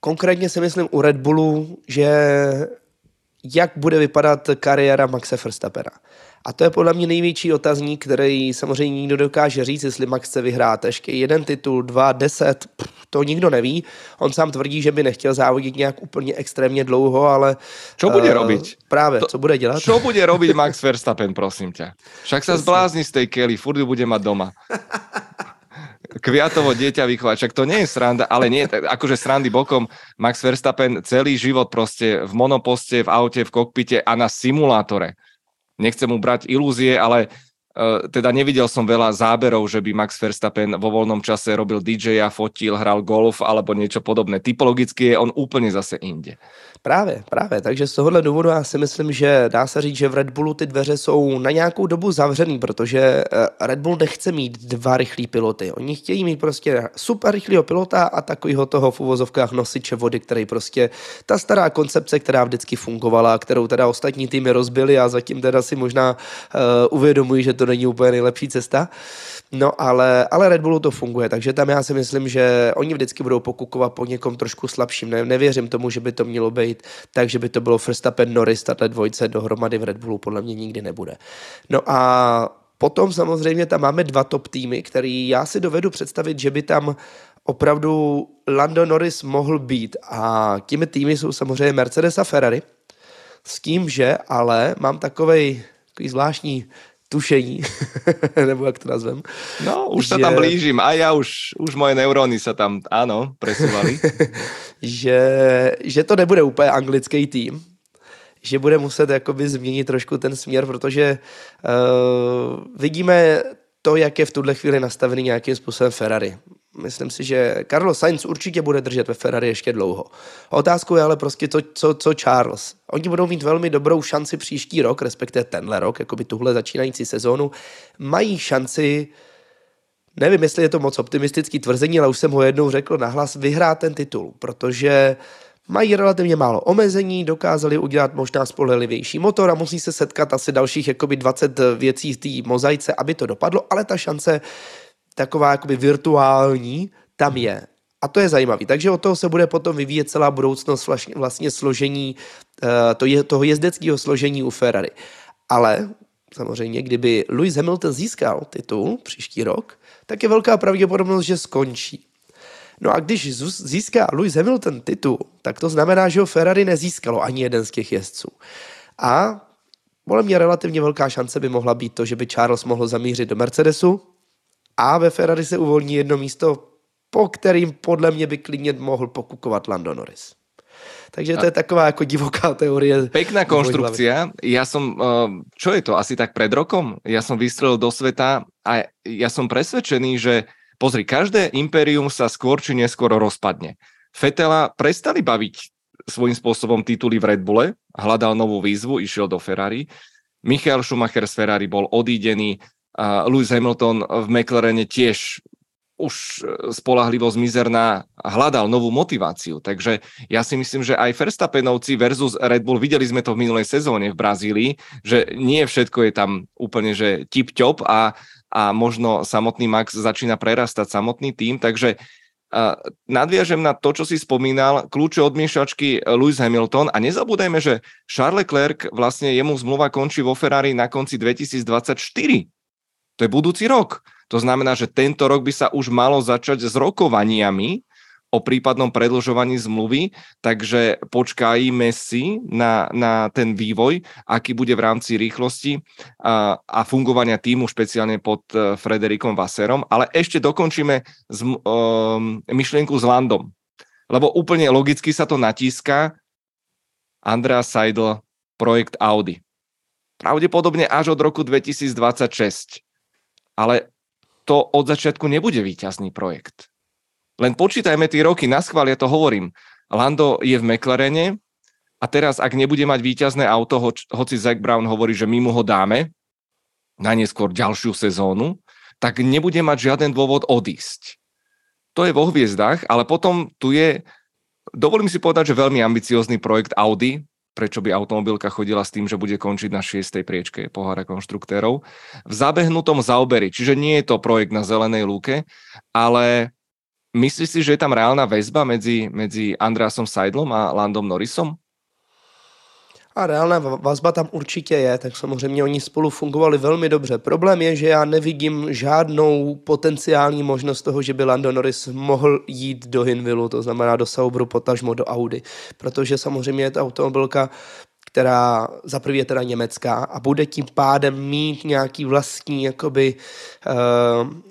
konkrétně si myslím u Red Bullu, že jak bude vypadat kariéra Maxe Verstappena. A to je podle mě největší otazník, který samozřejmě nikdo dokáže říct, jestli Max chce vyhrát ještě jeden titul, dva, deset, to nikdo neví. On sám tvrdí, že by nechtěl závodit nějak úplně extrémně dlouho, ale... Co bude uh, robiť? Právě, to, co bude dělat? Co bude robiť Max Verstappen, prosím tě? Však se zblázni z tej Kelly, furt bude mať doma. Kviatovo dieťa vychovať, však to nie je sranda, ale nie, akože srandy bokom, Max Verstappen celý život proste v monoposte, v aute, v kokpite a na simulátore nechcem mu brať ilúzie, ale uh, teda nevidel som veľa záberov, že by Max Verstappen vo voľnom čase robil DJ-a, fotil, hral golf alebo niečo podobné. Typologicky je on úplne zase inde. Právě, právě. Takže z tohohle důvodu já si myslím, že dá se říct, že v Red Bullu ty dveře jsou na nějakou dobu zavřený, protože eh, Red Bull nechce mít dva rychlí piloty. Oni chtějí mít prostě super rychlého pilota a takovýho toho v uvozovkách nosiče vody, který prostě ta stará koncepce, která vždycky fungovala, kterou teda ostatní týmy rozbili a zatím teda si možná uh, uvědomují, že to to není úplně nejlepší cesta. No ale, ale Red Bullu to funguje, takže tam já si myslím, že oni vždycky budou pokukovat po někom trošku slabším. Ne, nevěřím tomu, že by to mělo být tak, že by to bylo Verstappen, Norris, tato dvojce dohromady v Red Bullu podle mě nikdy nebude. No a Potom samozřejmě tam máme dva top týmy, který já si dovedu představit, že by tam opravdu Lando Norris mohl být. A těmi týmy jsou samozřejmě Mercedes a Ferrari. S tím, že ale mám takovej, takový zvláštní tušení, nebo jak to nazvem. No, už že... sa tam blížím a já už, už moje neurony se tam, ano, presúvali. že, že to nebude úplně anglický tým, že bude muset jakoby změnit trošku ten směr, protože uh, vidíme to, jak je v tuhle chvíli nastavený nějakým způsobem Ferrari. Myslím si, že Carlos Sainz určitě bude držet ve Ferrari ještě dlouho. Otázkou je ale prostě to, co, co Charles. Oni budou mít velmi dobrou šanci příští rok, respektive tenhle rok, jako by tuhle začínající sezónu. Mají šanci Nevím, jestli je to moc optimistický tvrzení, ale už jsem ho jednou řekl nahlas, vyhrát ten titul, protože mají relativně málo omezení, dokázali udělat možná spolehlivější motor a musí se setkat asi dalších jakoby 20 věcí v té mozaice, aby to dopadlo, ale ta šance taková jakoby virtuální tam je. A to je zajímavé. Takže od toho se bude potom vyvíjet celá budoucnost vlastně složení eh, to je, toho jezdeckého složení u Ferrari. Ale samozřejmě, kdyby Lewis Hamilton získal titul příští rok, tak je velká pravděpodobnost, že skončí. No a když získá Lewis Hamilton titul, tak to znamená, že ho Ferrari nezískalo ani jeden z těch jezdců. A podle mě relativně velká šance by mohla být to, že by Charles mohl zamířit do Mercedesu a ve Ferrari se uvolní jedno místo, po kterým podle mě by klidně mohl pokukovat Lando Norris. Takže to je taková jako divoká teorie. Pekná konštrukcia. Ja som, eh, čo je to, asi tak pred rokom? Ja som vystrelil do sveta a ja som presvedčený, že Pozri, každé impérium sa skôr či neskôr rozpadne. Fetela prestali baviť svojím spôsobom tituly v Red Bulle, hľadal novú výzvu, išiel do Ferrari. Michael Schumacher z Ferrari bol odídený, Lewis Hamilton v McLarene tiež už e, spolahlivosť mizerná, hľadal novú motiváciu. Takže ja si myslím, že aj Verstappenovci versus Red Bull, videli sme to v minulej sezóne v Brazílii, že nie všetko je tam úplne že tip-top a a možno samotný Max začína prerastať samotný tým, takže uh, nadviažem na to, čo si spomínal, kľúče od miešačky Lewis Hamilton a nezabúdajme, že Charles Leclerc vlastne jemu zmluva končí vo Ferrari na konci 2024. To je budúci rok. To znamená, že tento rok by sa už malo začať s rokovaniami o prípadnom predlžovaní zmluvy, takže počkajme si na, na ten vývoj, aký bude v rámci rýchlosti a, a fungovania týmu, špeciálne pod uh, Frederikom Vaserom. Ale ešte dokončíme z, um, myšlienku s Landom, lebo úplne logicky sa to natíska. Andrea Seidl, projekt Audi. Pravdepodobne až od roku 2026. Ale to od začiatku nebude výťazný projekt len počítajme tie roky, na schvál, ja to hovorím. Lando je v McLarene a teraz, ak nebude mať víťazné auto, hoč, hoci Zack Brown hovorí, že my mu ho dáme na neskôr ďalšiu sezónu, tak nebude mať žiaden dôvod odísť. To je vo hviezdách, ale potom tu je, dovolím si povedať, že veľmi ambiciózny projekt Audi, prečo by automobilka chodila s tým, že bude končiť na šiestej priečke pohára konštruktérov, v zabehnutom zaoberi, čiže nie je to projekt na zelenej lúke, ale Myslíš si, že je tam reálna väzba medzi, medzi Andreasom Seidlom a Landom Norrisom? A reálná vazba tam určitě je, tak samozřejmě oni spolu fungovali velmi dobře. Problém je, že já nevidím žádnou potenciální možnost toho, že by Lando Norris mohl jít do Hinvillu, to znamená do Saubru, potažmo do Audi, protože samozřejmě je ta automobilka která za prvý je teda německá a bude tím pádem mít nějaký vlastní jakoby uh,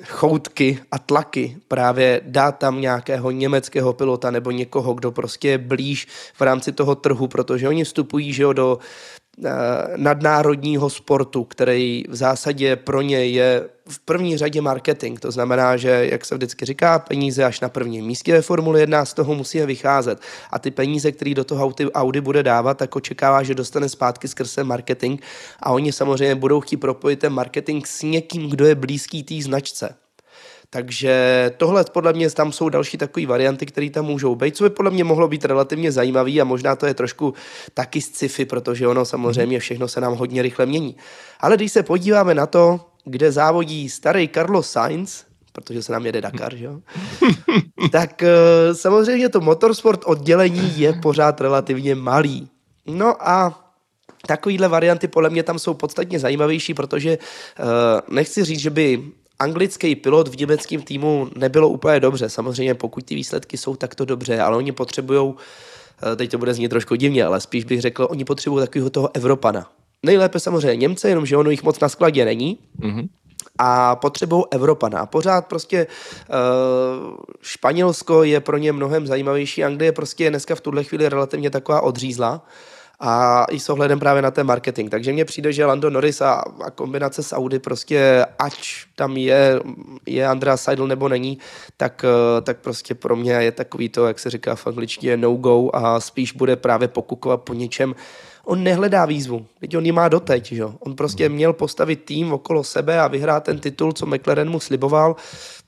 choutky a tlaky právě dát tam nějakého německého pilota nebo někoho, kdo prostě je blíž v rámci toho trhu, protože oni vstupují že jo, do nadnárodního sportu, který v zásadě pro ně je v první řadě marketing. To znamená, že, jak se vždycky říká, peníze až na prvním místě ve Formule 1 z toho musí vycházet. A ty peníze, které do toho Audi, Audi bude dávat, tak očekává, že dostane zpátky skrze marketing. A oni samozřejmě budou chtít propojit ten marketing s někým, kdo je blízký té značce. Takže tohle podle mě tam jsou další takové varianty, které tam můžou být, co by podle mě mohlo být relativně zajímavý a možná to je trošku taky sci-fi, protože ono samozřejmě všechno se nám hodně rychle mění. Ale když se podíváme na to, kde závodí starý Carlos Sainz, protože se nám jede Dakar, že jo? tak uh, samozřejmě to motorsport oddělení je pořád relativně malý. No a takovýhle varianty podle mě tam jsou podstatně zajímavější, protože uh, nechci říct, že by anglický pilot v německém týmu nebylo úplně dobře. Samozřejmě pokud ty výsledky jsou takto dobře, ale oni potřebují, eh, teď to bude znít trošku divně, ale spíš bych řekl, oni potřebují takového toho Evropana. Nejlépe samozřejmě Němce, jenomže ono jich moc na skladě není. Mm-hmm a potřebují Evropana. A pořád prostě uh, Španělsko je pro ně mnohem zajímavější. Anglie prostě je dneska v tuhle chvíli relativně taková odřízla a i s ohledem právě na ten marketing. Takže mně přijde, že Lando Norris a, a kombinace s Audi prostě, ať tam je, je Andrea Seidel nebo není, tak, uh, tak prostě pro mě je takový to, jak se říká v angličtině, no-go a spíš bude právě pokukovat po něčem, on nehledá výzvu. Teď on ji má doteď. Že? On prostě měl postavit tým okolo sebe a vyhrát ten titul, co McLaren mu sliboval.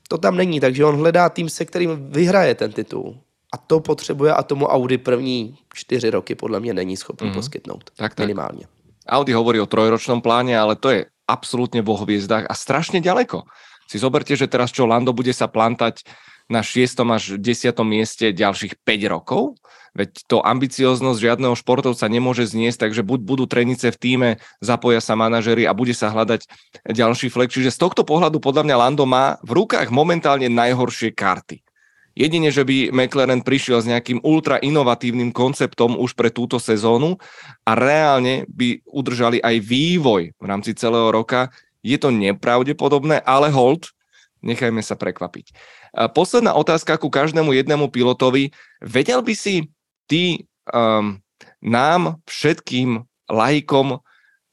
To tam není, takže on hledá tým, se kterým vyhraje ten titul. A to potřebuje a tomu Audi první čtyři roky podle mě není schopný mm-hmm. poskytnout. Tak, tak. Minimálně. Audi hovorí o trojročnom pláne, ale to je absolútne vo hviezdách a strašne ďaleko. Si zoberte, že teraz čo Lando bude sa plantať na 6. až 10. mieste ďalších 5 rokov, Veď to ambicioznosť žiadneho športovca nemôže zniesť, takže buď budú trenice v týme, zapoja sa manažery a bude sa hľadať ďalší flek. Čiže z tohto pohľadu podľa mňa Lando má v rukách momentálne najhoršie karty. Jedine, že by McLaren prišiel s nejakým ultra inovatívnym konceptom už pre túto sezónu a reálne by udržali aj vývoj v rámci celého roka, je to nepravdepodobné, ale hold, nechajme sa prekvapiť. Posledná otázka ku každému jednému pilotovi. Vedel by si ty um, nám všetkým laikom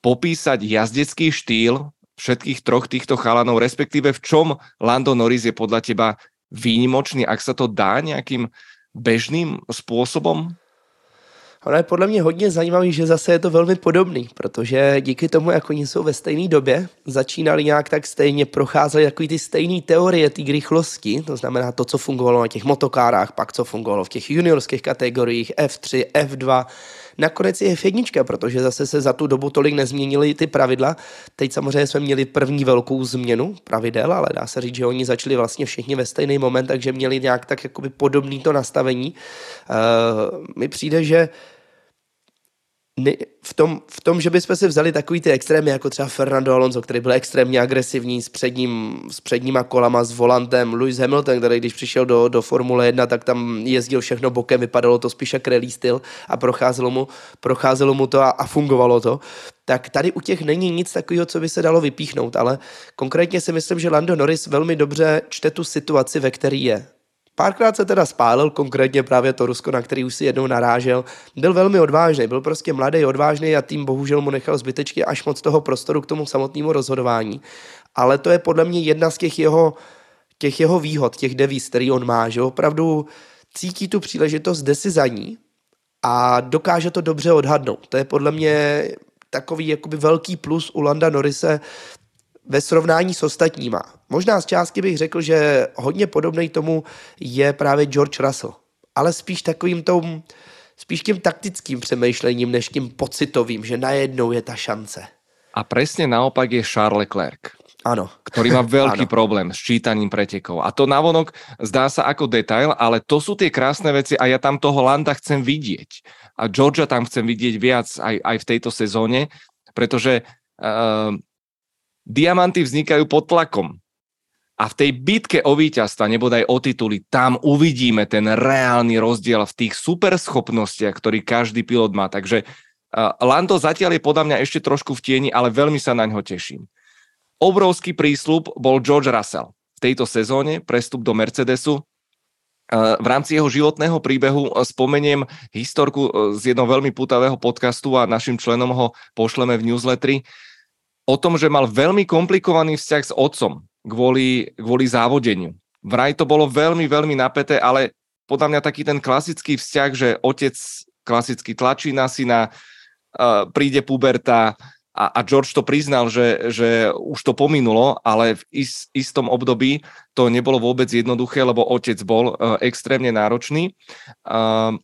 popísať jazdecký štýl všetkých troch týchto chalanov, respektíve v čom Lando Norris je podľa teba výnimočný, ak sa to dá nejakým bežným spôsobom? Ono je podle mě hodně zajímavý, že zase je to velmi podobný, protože díky tomu, jak oni jsou ve stejné době, začínali nějak tak stejně, procházeli takový ty stejné teorie té rychlosti, to znamená to, co fungovalo na těch motokárách, pak co fungovalo v těch juniorských kategoriích F3, F2, nakonec je F1, protože zase se za tu dobu tolik nezměnily ty pravidla. Teď samozřejmě jsme měli první velkou změnu pravidel, ale dá se říct, že oni začali vlastně všichni ve stejný moment, takže měli nějak tak jakoby podobný to nastavení. Uh, mi přijde, že v tom, v tom, že bychom si vzali takový ty extrémy, jako třeba Fernando Alonso, který byl extrémně agresivní s, předním, s předníma kolama, s volantem, Lewis Hamilton, který když přišel do, do Formule 1, tak tam jezdil všechno bokem, vypadalo to spíš jak rally styl a procházelo mu, procházelo mu to a, a fungovalo to. Tak tady u těch není nic takového, co by se dalo vypíchnout, ale konkrétně si myslím, že Lando Norris velmi dobře čte tu situaci, ve které je. Párkrát se teda spálil, konkrétně právě to Rusko, na který už si jednou narážel. Byl velmi odvážný, byl prostě mladý, odvážný a tým bohužel mu nechal zbytečně až moc toho prostoru k tomu samotnému rozhodování. Ale to je podle mě jedna z těch jeho, těch jeho výhod, těch devíz, který on má, že opravdu cítí tu příležitost, jde si za ní a dokáže to dobře odhadnout. To je podle mě takový jakoby velký plus u Landa Norise, ve srovnání s ostatníma. Možná z částky bych řekl, že hodně podobný tomu je právě George Russell, ale spíš takovým tom, spíš tím taktickým přemýšlením, než tím pocitovým, že najednou je ta šance. A přesně naopak je Charles Leclerc. Ano. Ktorý má veľký problém s čítaním pretekov. A to navonok zdá sa ako detail, ale to sú tie krásne veci a ja tam toho Landa chcem vidieť. A Georgia tam chcem vidieť viac aj, aj v tejto sezóne, pretože uh, diamanty vznikajú pod tlakom. A v tej bitke o víťazstva, nebodaj o tituly, tam uvidíme ten reálny rozdiel v tých superschopnostiach, ktorý každý pilot má. Takže uh, Lando zatiaľ je podľa mňa ešte trošku v tieni, ale veľmi sa na ňo teším. Obrovský prísľub bol George Russell. V tejto sezóne prestup do Mercedesu. Uh, v rámci jeho životného príbehu spomeniem historku z jednoho veľmi putavého podcastu a našim členom ho pošleme v newsletteri o tom, že mal veľmi komplikovaný vzťah s otcom kvôli, kvôli závodeniu. Vraj to bolo veľmi, veľmi napäté, ale podľa mňa taký ten klasický vzťah, že otec klasicky tlačí na syna, uh, príde puberta a, a George to priznal, že, že už to pominulo, ale v is, istom období to nebolo vôbec jednoduché, lebo otec bol uh, extrémne náročný. Uh,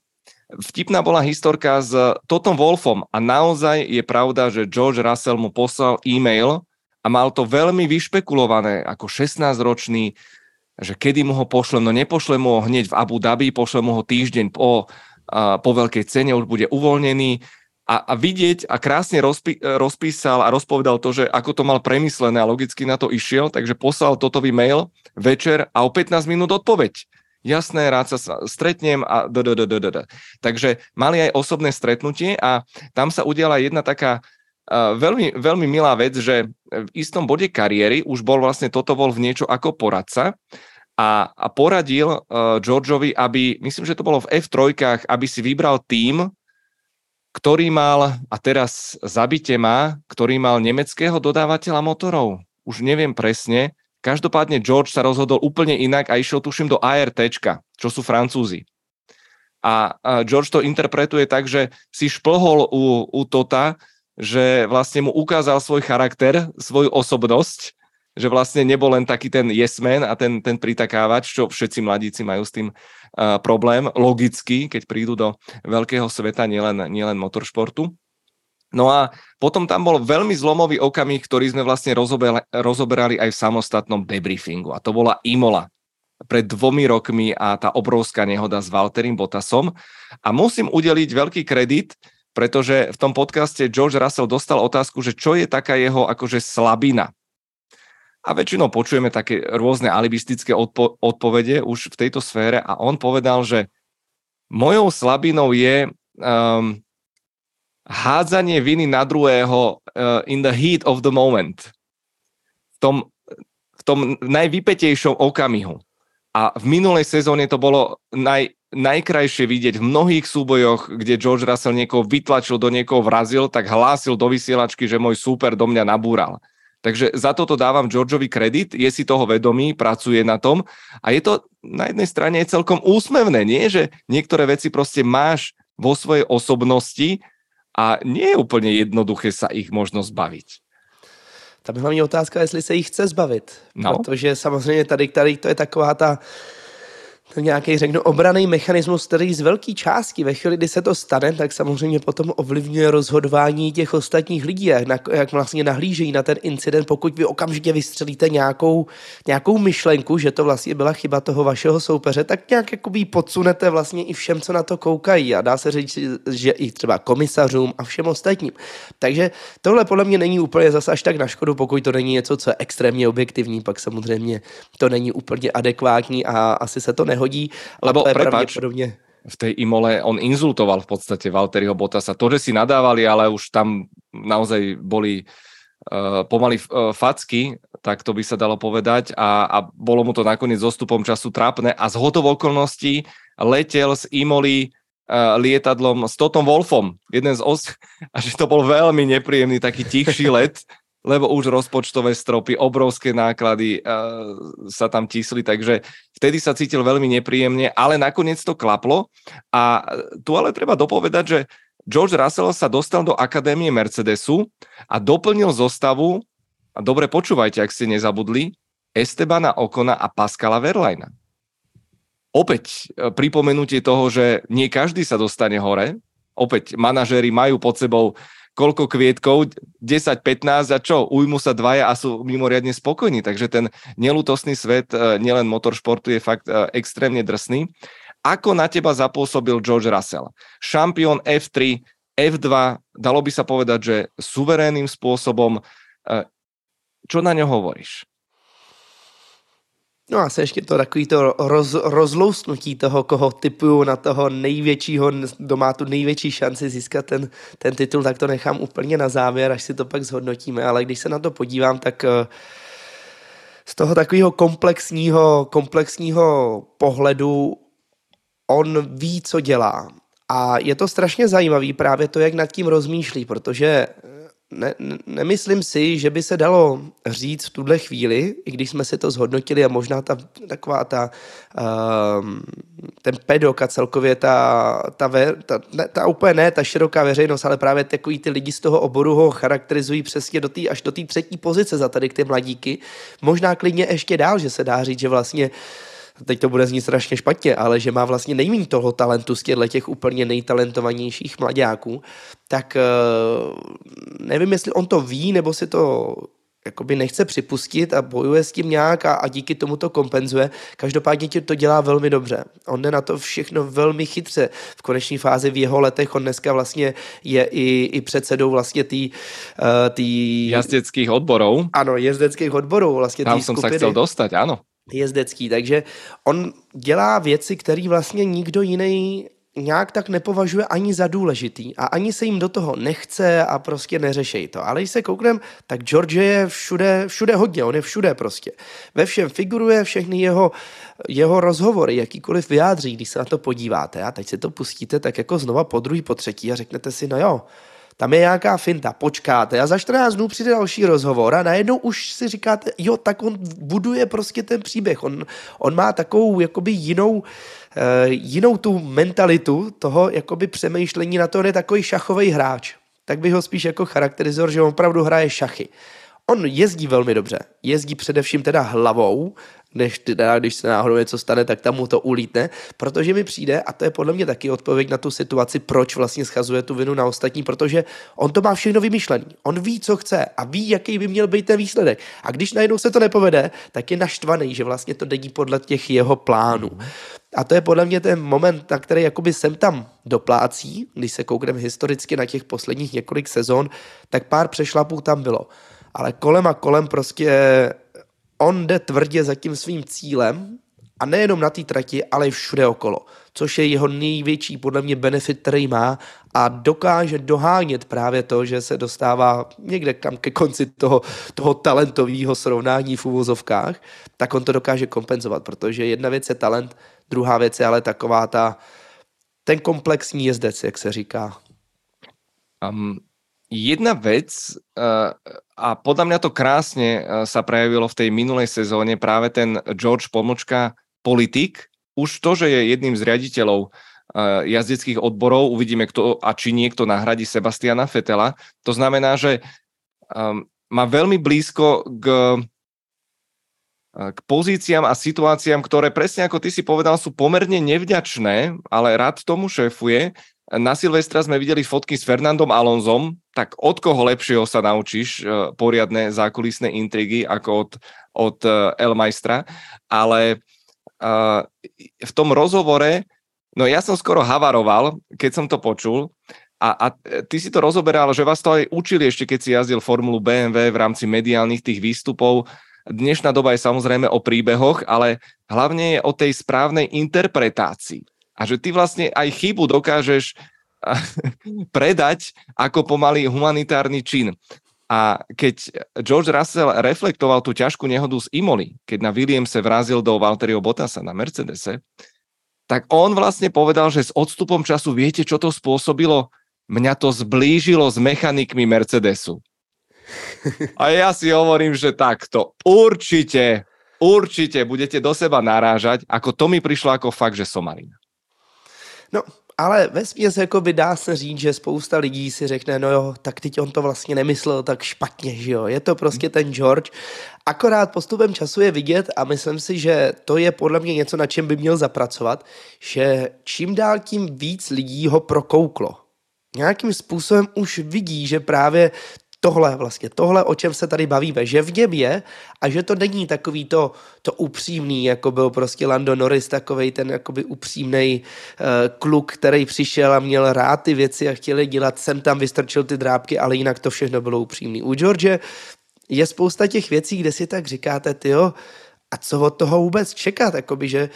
Vtipná bola historka s Totom Wolfom a naozaj je pravda, že George Russell mu poslal e-mail a mal to veľmi vyšpekulované ako 16-ročný, že kedy mu ho pošlem, no nepošlem mu ho hneď v Abu Dhabi, pošlem mu ho týždeň po, po veľkej cene, už bude uvoľnený. A, a vidieť a krásne rozpí, rozpísal a rozpovedal to, že ako to mal premyslené a logicky na to išiel, takže poslal totový mail večer a o 15 minút odpoveď jasné, rád sa stretnem a d, d, d, d, d. Takže mali aj osobné stretnutie a tam sa udiala jedna taká uh, veľmi, veľmi milá vec, že v istom bode kariéry už bol vlastne toto bol v niečo ako poradca a, a poradil uh, Georgeovi, aby, myslím, že to bolo v F3, aby si vybral tým, ktorý mal, a teraz zabite má, ktorý mal nemeckého dodávateľa motorov. Už neviem presne, Každopádne George sa rozhodol úplne inak a išiel tuším do ART, čo sú Francúzi. A George to interpretuje tak, že si šplhol u, u Tota, že vlastne mu ukázal svoj charakter, svoju osobnosť, že vlastne nebol len taký ten yes man a ten, ten pritakávač, čo všetci mladíci majú s tým uh, problém, logicky, keď prídu do veľkého sveta, nielen, nielen motoršportu. No a potom tam bol veľmi zlomový okamih, ktorý sme vlastne rozoberali, aj v samostatnom debriefingu. A to bola Imola pred dvomi rokmi a tá obrovská nehoda s Walterim Bottasom. A musím udeliť veľký kredit, pretože v tom podcaste George Russell dostal otázku, že čo je taká jeho akože slabina. A väčšinou počujeme také rôzne alibistické odpo- odpovede už v tejto sfére a on povedal, že mojou slabinou je um, hádzanie viny na druhého uh, in the heat of the moment. V tom, v tom najvypetejšom okamihu. A v minulej sezóne to bolo naj, najkrajšie vidieť v mnohých súbojoch, kde George Russell niekoho vytlačil, do niekoho vrazil, tak hlásil do vysielačky, že môj súper do mňa nabúral. Takže za toto dávam Georgeovi kredit, je si toho vedomý, pracuje na tom a je to na jednej strane je celkom úsmevné, nie? Že niektoré veci proste máš vo svojej osobnosti a nie je úplně jednoduché sa ich možno zbaviť. Tam je hlavní otázka, jestli se jich chce zbavit. No. Protože samozřejmě tady, tady to je taková ta nějaký, řeknu, obraný mechanismus, který z velké části ve chvíli, kdy se to stane, tak samozřejmě potom ovlivňuje rozhodování těch ostatních lidí, jak, na, jak vlastně nahlížejí na ten incident, pokud vy okamžitě vystřelíte nějakou, nějakou myšlenku, že to vlastně byla chyba toho vašeho soupeře, tak nějak jakoby podsunete vlastně i všem, co na to koukají a dá se říct, že i třeba komisařům a všem ostatním. Takže tohle podle mě není úplně zase až tak na škodu, pokud to není něco, co je extrémně objektivní, pak samozřejmě to není úplně adekvátní a asi se to nehodí nehodí, Lebo, prepáč, v tej Imole on inzultoval v podstate Valtteriho Bottasa. To, že si nadávali, ale už tam naozaj boli uh, pomaly uh, facky, tak to by sa dalo povedať. A, a bolo mu to nakoniec zostupom času trápne a z hotov okolností letel z Imoli uh, lietadlom s Totom Wolfom, jeden z os, a že to bol veľmi nepríjemný taký tichší let, lebo už rozpočtové stropy, obrovské náklady uh, sa tam tísli, takže vtedy sa cítil veľmi nepríjemne, ale nakoniec to klaplo a tu ale treba dopovedať, že George Russell sa dostal do Akadémie Mercedesu a doplnil zostavu, a dobre počúvajte, ak ste nezabudli, Estebana Okona a Pascala Verlaina. Opäť e, pripomenutie toho, že nie každý sa dostane hore, opäť manažéri majú pod sebou koľko kvietkov, 10, 15 a čo, ujmu sa dvaja a sú mimoriadne spokojní, takže ten nelutosný svet e, nielen motoršportu je fakt e, extrémne drsný. Ako na teba zapôsobil George Russell? Šampión F3, F2, dalo by sa povedať, že suverénnym spôsobom. E, čo na ňo hovoríš? No a se ještě to takový to roz, rozloustnutí toho, koho typuju na toho největšího, kdo má tu největší šanci získat ten, ten titul, tak to nechám úplně na závěr, až si to pak zhodnotíme. Ale když se na to podívám, tak eh, z toho takového komplexního, komplexního pohledu on ví, co dělá. A je to strašně zajímavý právě to, jak nad tím rozmýšlí, protože ne, nemyslím si, že by se dalo říct v tuhle chvíli, i když jsme si to zhodnotili a možná ta taková ta, um, ten pedok a celkově ta, ta, ve, ta, ne, ta úplně ne, ta široká veřejnost, ale právě takový ty lidi z toho oboru ho charakterizují přesně do tý, až do té třetí pozice za tady ty mladíky. Možná klidně ještě dál, že se dá říct, že vlastně uh, teď to bude znít strašně špatně, ale že má vlastně nejméně toho talentu z těchto těch úplně nejtalentovanějších mladáků, tak eh, nevím, jestli on to ví, nebo si to jakoby nechce připustit a bojuje s tím nějak a, a díky tomu to kompenzuje. Každopádně tě to dělá velmi dobře. On jde na to všechno velmi chytře. V koneční fázi v jeho letech on dneska vlastně je i, i předsedou vlastně tý, uh, tý... Jazdeckých odborů. Ano, jezdeckých odborů. Vlastně Tam jsem se chcel dostat, ano. Jezdecký, takže on dělá věci, které vlastně nikdo jiný nějak tak nepovažuje ani za důležitý a ani se jim do toho nechce a prostě neřešej to. Ale když se kouknem, tak George je všude, všude hodně, on je všude prostě. Ve všem figuruje všechny jeho, jeho rozhovory, jakýkoliv vyjádří, když se na to podíváte a teď si to pustíte tak jako znova po druhý, po třetí a řeknete si, no jo, tam je nějaká finta, počkáte a za 14 dnů přijde další rozhovor a najednou už si říkáte, jo, tak on buduje prostě ten příběh, on, on má takovou jakoby jinou, uh, jinou tu mentalitu toho jakoby přemýšlení na to, on je takový šachový hráč. Tak bych ho spíš jako charakterizoval, že on opravdu hraje šachy. On jezdí velmi dobře. Jezdí především teda hlavou, než teda, když se náhodou něco stane, tak tam mu to ulítne, protože mi přijde, a to je podle mě taky odpověď na tu situaci, proč vlastně schazuje tu vinu na ostatní, protože on to má všechno vymyšlený. On ví, co chce a ví, jaký by měl být ten výsledek. A když najednou se to nepovede, tak je naštvaný, že vlastně to není podle těch jeho plánů. A to je podle mě ten moment, na který jakoby sem tam doplácí, když se koukneme historicky na těch posledních několik sezon, tak pár přešlapů tam bylo. Ale kolem a kolem prostě on jde tvrdě za tím svým cílem a nejenom na té trati, ale i všude okolo, což je jeho největší podle mě benefit, který má a dokáže dohánět právě to, že se dostává někde kam ke konci toho, toho talentového srovnání v uvozovkách, tak on to dokáže kompenzovat, protože jedna věc je talent, druhá věc je ale taková ta, ten komplexní jezdec, jak se říká. Um, jedna vec, uh, a podľa mňa to krásne uh, sa prejavilo v tej minulej sezóne, práve ten George Pomočka, politik, už to, že je jedným z riaditeľov uh, jazdeckých odborov, uvidíme, kto a či niekto nahradí Sebastiana Fetela. To znamená, že má veľmi blízko k, k pozíciám a situáciám, ktoré presne ako ty si povedal, sú pomerne nevďačné, ale rád tomu šéfuje na Silvestra sme videli fotky s Fernandom Alonzom, tak od koho lepšieho sa naučíš uh, poriadne zákulisné intrigy ako od, od uh, Elmajstra, ale uh, v tom rozhovore, no ja som skoro havaroval, keď som to počul, a, a ty si to rozoberal, že vás to aj učili ešte, keď si jazdil Formulu BMW v rámci mediálnych tých výstupov. Dnešná doba je samozrejme o príbehoch, ale hlavne je o tej správnej interpretácii a že ty vlastne aj chybu dokážeš predať ako pomalý humanitárny čin. A keď George Russell reflektoval tú ťažkú nehodu z Imoli, keď na Williamse vrazil do Valtteriho Bottasa na Mercedese, tak on vlastne povedal, že s odstupom času viete, čo to spôsobilo? Mňa to zblížilo s mechanikmi Mercedesu. A ja si hovorím, že takto určite, určite budete do seba narážať, ako to mi prišlo ako fakt, že somarina. No, ale ve směs jako by dá se říct, že spousta lidí si řekne, no jo, tak teď on to vlastně nemyslel tak špatně, že jo. Je to prostě ten George. Akorát postupem času je vidět a myslím si, že to je podle mě něco, na čem by měl zapracovat, že čím dál tím víc lidí ho prokouklo. Nějakým způsobem už vidí, že právě tohle vlastně, tohle, o čem se tady bavíme, že v něm je a že to není takový to, to upřímný, jako byl prostě Lando Norris, takový ten jakoby upřímný uh, kluk, který přišel a měl rád ty věci a chtěl dělat, jsem tam vystrčil ty drábky, ale jinak to všechno bylo upřímný. U George je spousta těch věcí, kde si tak říkáte, tyjo, a co od toho vůbec čekat, jakoby, že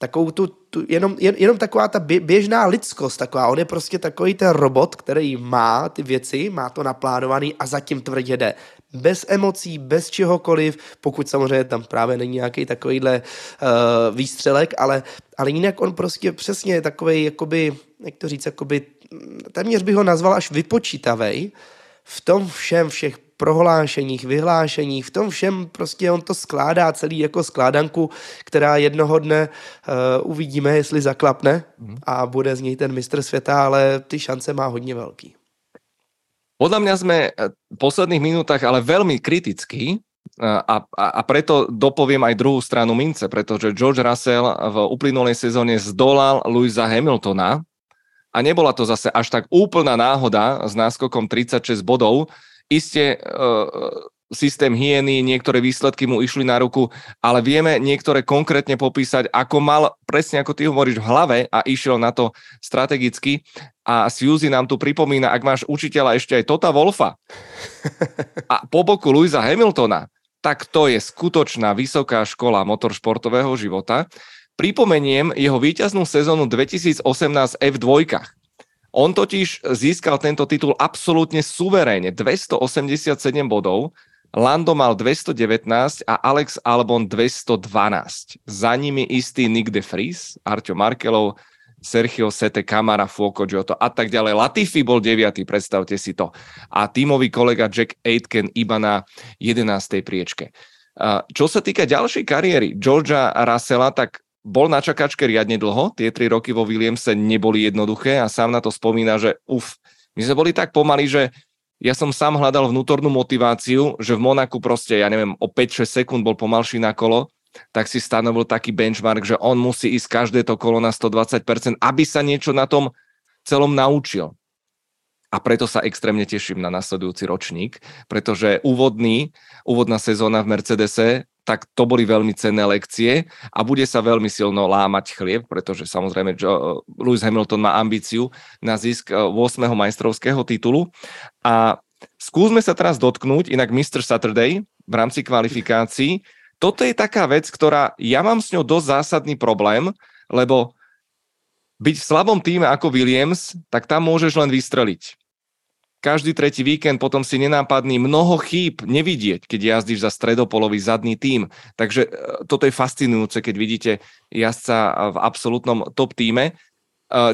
takovou tu, tu jenom, jen, jenom taková ta běžná lidskost, taková, on je prostě takový ten robot, který má ty věci, má to naplánovaný a zatím tvrdě jde. Bez emocí, bez čehokoliv, pokud samozřejmě tam právě není nějaký takovýhle uh, výstřelek, ale, ale jinak on prostě přesně je takový, jakoby, jak to říct, jakoby, téměř bych ho nazval až vypočítavej v tom všem, všech prohlášeních, vyhlášeních, v tom všem prostě on to skládá celý jako skládanku, která jednoho dne uh, uvidíme, jestli zaklapne mm. a bude z něj ten mistr světa, ale ty šance má hodně velký. Podľa mňa sme eh, v posledných minútach ale veľmi kritickí eh, a, a, a preto dopoviem aj druhú stranu mince, pretože George Russell v uplynulej sezóne zdolal Louisa Hamiltona a nebola to zase až tak úplná náhoda s náskokom 36 bodov, iste uh, systém hyeny, niektoré výsledky mu išli na ruku, ale vieme niektoré konkrétne popísať, ako mal, presne ako ty hovoríš, v hlave a išiel na to strategicky. A Suzy nám tu pripomína, ak máš učiteľa ešte aj Tota Wolfa a po boku Louisa Hamiltona, tak to je skutočná vysoká škola motoršportového života. Pripomeniem jeho víťaznú sezónu 2018 F2. On totiž získal tento titul absolútne suverénne, 287 bodov, Lando mal 219 a Alex Albon 212. Za nimi istý Nick de Vries, Arťo Markelov, Sergio Sete, Kamara, Fuoco, Giotto a tak ďalej. Latifi bol 9. predstavte si to. A tímový kolega Jack Aitken iba na 11. priečke. Čo sa týka ďalšej kariéry Georgia Russella, tak bol na čakačke riadne dlho, tie tri roky vo Williamse neboli jednoduché a sám na to spomína, že uf, my sme boli tak pomali, že ja som sám hľadal vnútornú motiváciu, že v Monaku proste, ja neviem, o 5-6 sekúnd bol pomalší na kolo, tak si stanovil taký benchmark, že on musí ísť každé to kolo na 120%, aby sa niečo na tom celom naučil. A preto sa extrémne teším na nasledujúci ročník, pretože úvodný, úvodná sezóna v Mercedese tak to boli veľmi cenné lekcie a bude sa veľmi silno lámať chlieb, pretože samozrejme Joe, Lewis Hamilton má ambíciu na zisk 8. Eh, majstrovského titulu. A skúsme sa teraz dotknúť, inak Mr. Saturday v rámci kvalifikácií. Toto je taká vec, ktorá ja mám s ňou dosť zásadný problém, lebo byť v slabom týme ako Williams, tak tam môžeš len vystreliť každý tretí víkend potom si nenápadný mnoho chýb nevidieť, keď jazdíš za stredopolový zadný tým. Takže e, toto je fascinujúce, keď vidíte jazdca v absolútnom top týme. E,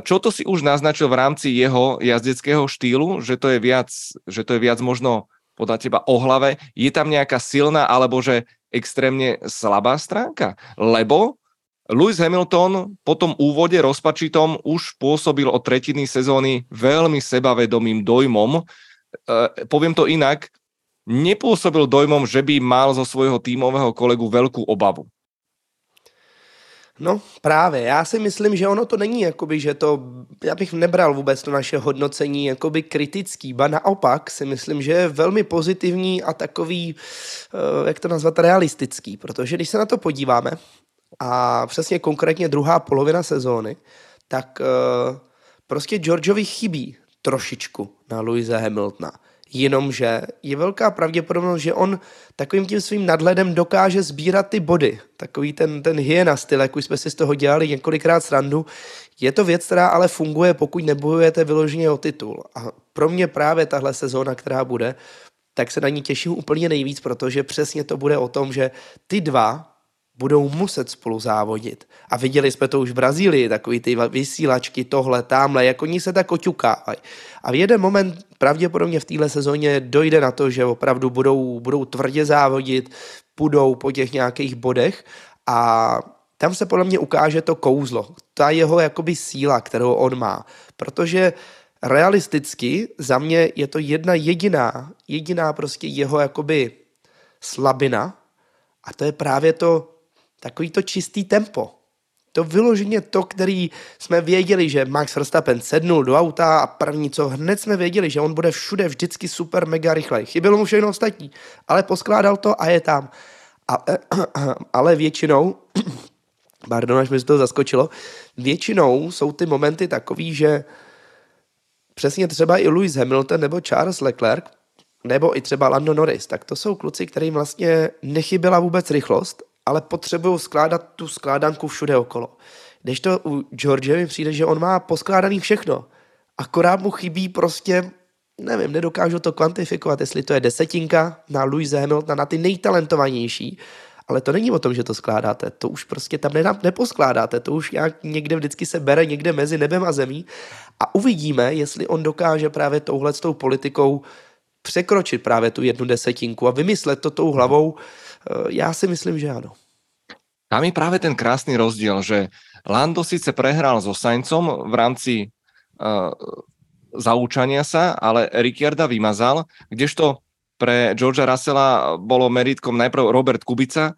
čo to si už naznačil v rámci jeho jazdeckého štýlu, že to je viac, že to je viac možno podľa teba o hlave, je tam nejaká silná alebo že extrémne slabá stránka? Lebo Lewis Hamilton po tom úvode rozpačitom už pôsobil od tretiny sezóny veľmi sebavedomým dojmom. E, poviem to inak, nepôsobil dojmom, že by mal zo svojho týmového kolegu veľkú obavu. No právě, já si myslím, že ono to není jakoby, že to, já bych nebral vůbec to naše hodnocení jakoby kritický, ba naopak si myslím, že je velmi pozitivní a takový, e, jak to nazvat, realistický, protože když se na to podíváme, a přesně konkrétně druhá polovina sezóny, tak uh, prostě Georgeovi chybí trošičku na Louise Hamiltona. Jenomže je velká pravděpodobnost, že on takovým tím svým nadhledem dokáže sbírat ty body. Takový ten, ten hyena styl, jak už jsme si z toho dělali několikrát srandu. Je to věc, která ale funguje, pokud nebojujete vyloženě o titul. A pro mě právě tahle sezóna, která bude, tak se na ní těším úplně nejvíc, protože přesně to bude o tom, že ty dva budou muset spolu závodit. A viděli jsme to už v Brazílii, takový ty vysílačky, tohle, tamhle, jak oni se tak oťukávají. A v jeden moment pravděpodobně v téhle sezóně dojde na to, že opravdu budou, budou tvrdě závodit, půjdou po těch nějakých bodech a tam se podle mě ukáže to kouzlo, ta jeho jakoby síla, kterou on má. Protože realisticky za mě je to jedna jediná, jediná prostě jeho jakoby slabina a to je právě to takový to čistý tempo. To vyloženě to, který jsme věděli, že Max Verstappen sednul do auta a první co hned jsme věděli, že on bude všude vždycky super mega rychlej. Chybělo mu všechno ostatní, ale poskládal to a je tam. A, ale většinou, pardon, až mi to zaskočilo, většinou jsou ty momenty takový, že přesně třeba i Lewis Hamilton nebo Charles Leclerc, nebo i třeba Lando Norris, tak to jsou kluci, kterým vlastně nechyběla vůbec rychlost, ale potřebují skládat tu skládanku všude okolo. Když to u George mi přijde, že on má poskládaný všechno, akorát mu chybí prostě, nevím, nedokážu to kvantifikovat, jestli to je desetinka na Louise Hamiltona, na ty nejtalentovanější, ale to není o tom, že to skládáte, to už prostě tam neposkládáte, to už nějak někde vždycky se bere někde mezi nebem a zemí a uvidíme, jestli on dokáže právě touhle s tou politikou překročit právě tu jednu desetinku a vymyslet to tou hlavou, já si myslím, že ano. Tam je práve ten krásny rozdiel, že Lando síce prehral so Saincom v rámci uh, zaučania sa, ale Ricciarda vymazal, kdežto pre Georgea Russella bolo meritkom najprv Robert Kubica,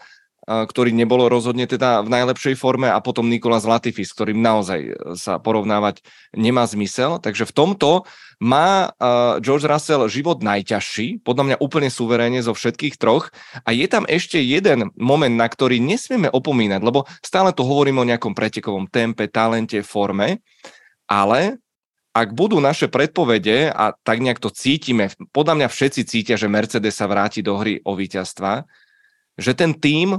ktorý nebol rozhodne teda v najlepšej forme a potom Nikola Latifi, s ktorým naozaj e, sa porovnávať nemá zmysel. Takže v tomto má George Russell život najťažší, podľa mňa úplne suverénne zo všetkých troch a je tam ešte jeden moment, na ktorý nesmieme opomínať, lebo stále tu hovoríme o nejakom pretekovom tempe, talente, forme, ale ak budú naše predpovede a tak nejak to cítime, podľa mňa všetci cítia, že Mercedes sa vráti do hry o víťazstva, že ten tým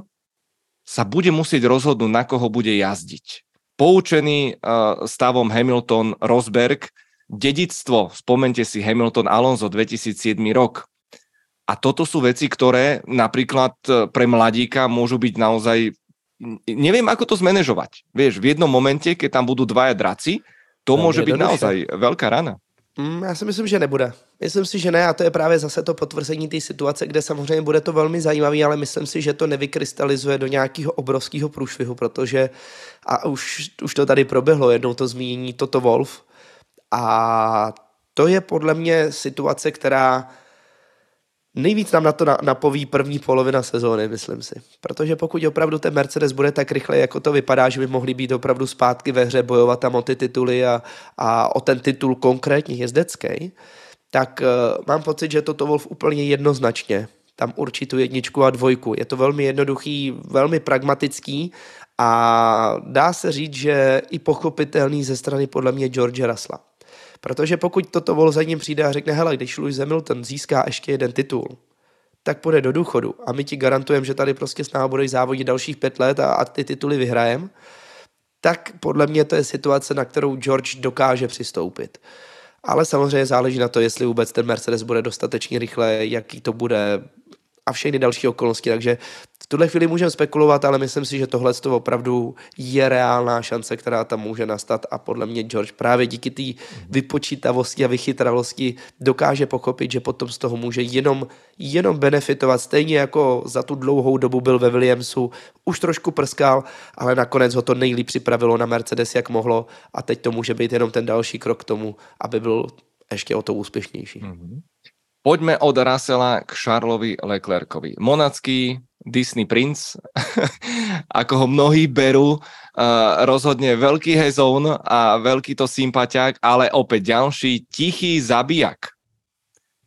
sa bude musieť rozhodnúť, na koho bude jazdiť. Poučený uh, stavom Hamilton Rosberg, dedictvo, spomente si Hamilton Alonso 2007 rok. A toto sú veci, ktoré napríklad e, pre mladíka môžu byť naozaj neviem, ako to zmanéžovať. Vieš, v jednom momente, keď tam budú dvaja draci, to no, môže byť naozaj veľká rana. Mm, já si myslím, že nebude. Myslím si, že ne a to je právě zase to potvrzení té situace, kde samozřejmě bude to velmi zajímavý, ale myslím si, že to nevykrystalizuje do nějakého obrovského průšvihu, protože a už, už to tady proběhlo jednou to zmínění Toto Wolf a to je podle mě situace, která Nejvíc nám na to napoví první polovina sezóny, myslím si. Protože pokud opravdu ten Mercedes bude tak rychle, jako to vypadá, že by mohli být opravdu zpátky ve hře, bojovat tam o ty tituly a, a o ten titul konkrétně jezdecký, tak uh, mám pocit, že toto Wolf úplně jednoznačně tam určí tu jedničku a dvojku. Je to velmi jednoduchý, velmi pragmatický a dá se říct, že i pochopitelný ze strany podle mě George Russella. Protože pokud toto vol za ním přijde a řekne, hele, když Lewis Hamilton získá ještě jeden titul, tak půjde do důchodu a my ti garantujeme, že tady prostě s námi budeš závodit dalších pět let a, a ty tituly vyhrajem, tak podle mě to je situace, na kterou George dokáže přistoupit. Ale samozřejmě záleží na to, jestli vůbec ten Mercedes bude dostatečně rychle, jaký to bude a všechny další okolnosti. Takže v tuhle chvíli můžeme spekulovat, ale myslím si, že tohle to opravdu je reálná šance, která tam může nastat a podle mě George právě díky té vypočítavosti a vychytravosti dokáže pochopit, že potom z toho může jenom, jenom benefitovat. Stejně jako za tu dlouhou dobu byl ve Williamsu, už trošku prskal, ale nakonec ho to nejlíp připravilo na Mercedes, jak mohlo a teď to může být jenom ten další krok k tomu, aby byl ještě o to úspěšnější. Mm-hmm. Poďme od Russella k Charlesovi Leclercovi. Monacký Disney Prince, ako ho mnohí berú, uh, rozhodne veľký hezón a veľký to sympatiák, ale opäť ďalší tichý zabijak.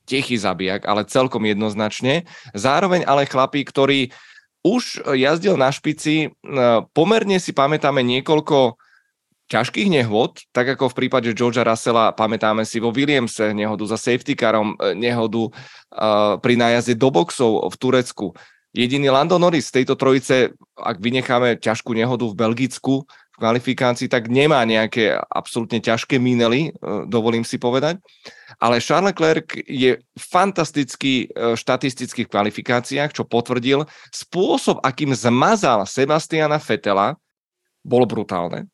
Tichý zabijak, ale celkom jednoznačne. Zároveň ale chlapí, ktorý už jazdil na špici, uh, pomerne si pamätáme niekoľko ťažkých nehod, tak ako v prípade Georgia Russella, pamätáme si vo Williamse nehodu za safety carom, e, nehodu uh, pri nájazde do boxov v Turecku. Jediný Lando Norris z tejto trojice, ak vynecháme ťažkú nehodu v Belgicku v kvalifikácii, tak nemá nejaké absolútne ťažké minely, uh, dovolím si povedať. Ale Charles Leclerc je fantastický uh, štatistických kvalifikáciách, čo potvrdil. Spôsob, akým zmazal Sebastiana Fetela, bolo brutálne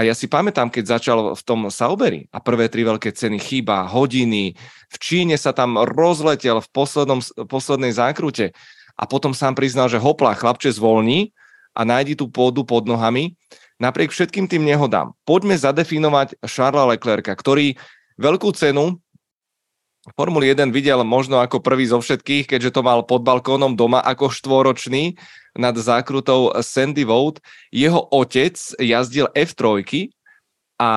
a ja si pamätám, keď začal v tom Sauberi a prvé tri veľké ceny chýba, hodiny, v Číne sa tam rozletel v poslednom, poslednej zákrute a potom sám priznal, že hopla, chlapče zvolní a nájdi tú pôdu pod nohami. Napriek všetkým tým nehodám, poďme zadefinovať Charlesa Leclerca, ktorý veľkú cenu Formuli 1 videl možno ako prvý zo všetkých, keďže to mal pod balkónom doma ako štvoročný nad zákrutou Sandy Vogt. Jeho otec jazdil F3 a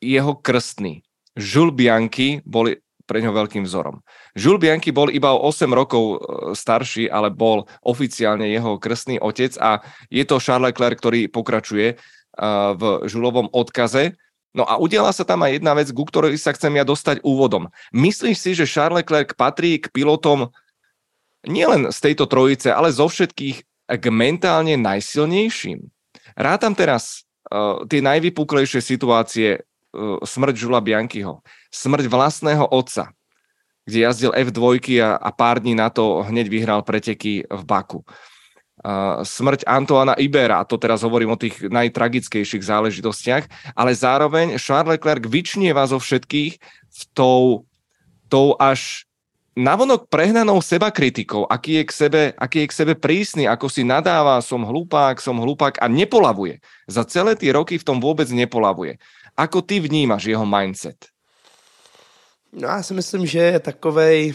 jeho krstný Jules Bianchi boli pre ňo veľkým vzorom. Jules Bianchi bol iba o 8 rokov e, starší, ale bol oficiálne jeho krstný otec a je to Charles Leclerc, ktorý pokračuje e, v Žulovom odkaze No a udiala sa tam aj jedna vec, ku ktorej sa chcem ja dostať úvodom. Myslíš si, že Charles Leclerc patrí k pilotom nielen z tejto trojice, ale zo všetkých k mentálne najsilnejším? Rátam teraz uh, tie najvypuklejšie situácie uh, smrť Žula Biankyho, smrť vlastného otca, kde jazdil F2 a, a pár dní na to hneď vyhral preteky v Baku. Uh, smrť Antoana Ibera, a to teraz hovorím o tých najtragickejších záležitostiach, ale zároveň Charles Leclerc vyčnieva zo všetkých v tou, tou až navonok prehnanou seba kritikou, aký je, k sebe, aký je k sebe prísny, ako si nadáva, som hlupák, som hlupák a nepolavuje. Za celé tie roky v tom vôbec nepolavuje. Ako ty vnímaš jeho mindset? No já si myslím, že je takovej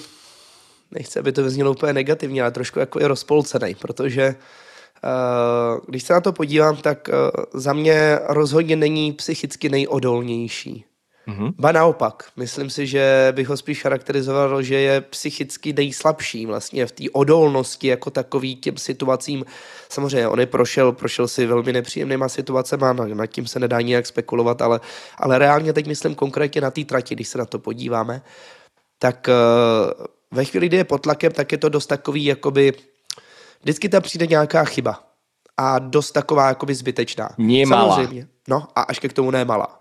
nechci, aby to vyznělo úplně negativně, ale trošku jako je rozpolcený, protože uh, když se na to podívám, tak uh, za mě rozhodně není psychicky nejodolnější. Mm-hmm. Ba naopak, myslím si, že bych ho spíš charakterizoval, že je psychicky nejslabší vlastně v té odolnosti jako takový těm situacím. Samozřejmě on je prošel, prošel si velmi nepříjemnýma situacemi, nad tím se nedá nijak spekulovat, ale, ale reálně teď myslím konkrétně na té trati, když se na to podíváme, tak uh, ve chvíli, kdy je pod tlakem, tak je to dost takový, jakoby, vždycky tam přijde nějaká chyba a dost taková jakoby zbytečná. Nemalá. Samozřejmě. No a až ke tomu nemalá.